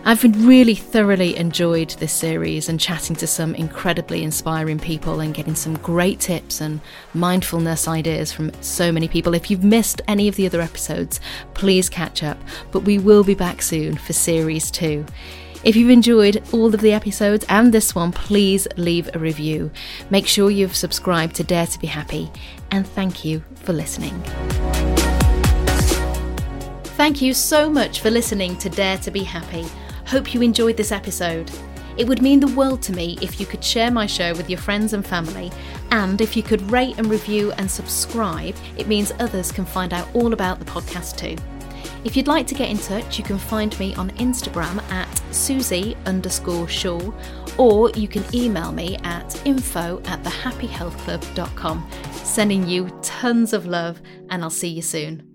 I've really thoroughly enjoyed this series and chatting to some incredibly inspiring people and getting some great tips and mindfulness ideas from so many people. If you've missed any of the other episodes, please catch up, but we will be back soon for series two. If you've enjoyed all of the episodes and this one, please leave a review. Make sure you've subscribed to Dare to Be Happy, and thank you for listening. Thank you so much for listening to Dare to Be Happy. Hope you enjoyed this episode. It would mean the world to me if you could share my show with your friends and family, and if you could rate and review and subscribe, it means others can find out all about the podcast too. If you'd like to get in touch, you can find me on Instagram at Susie underscore Shaw, or you can email me at info at thehappyhealthclub.com. Sending you tons of love, and I'll see you soon.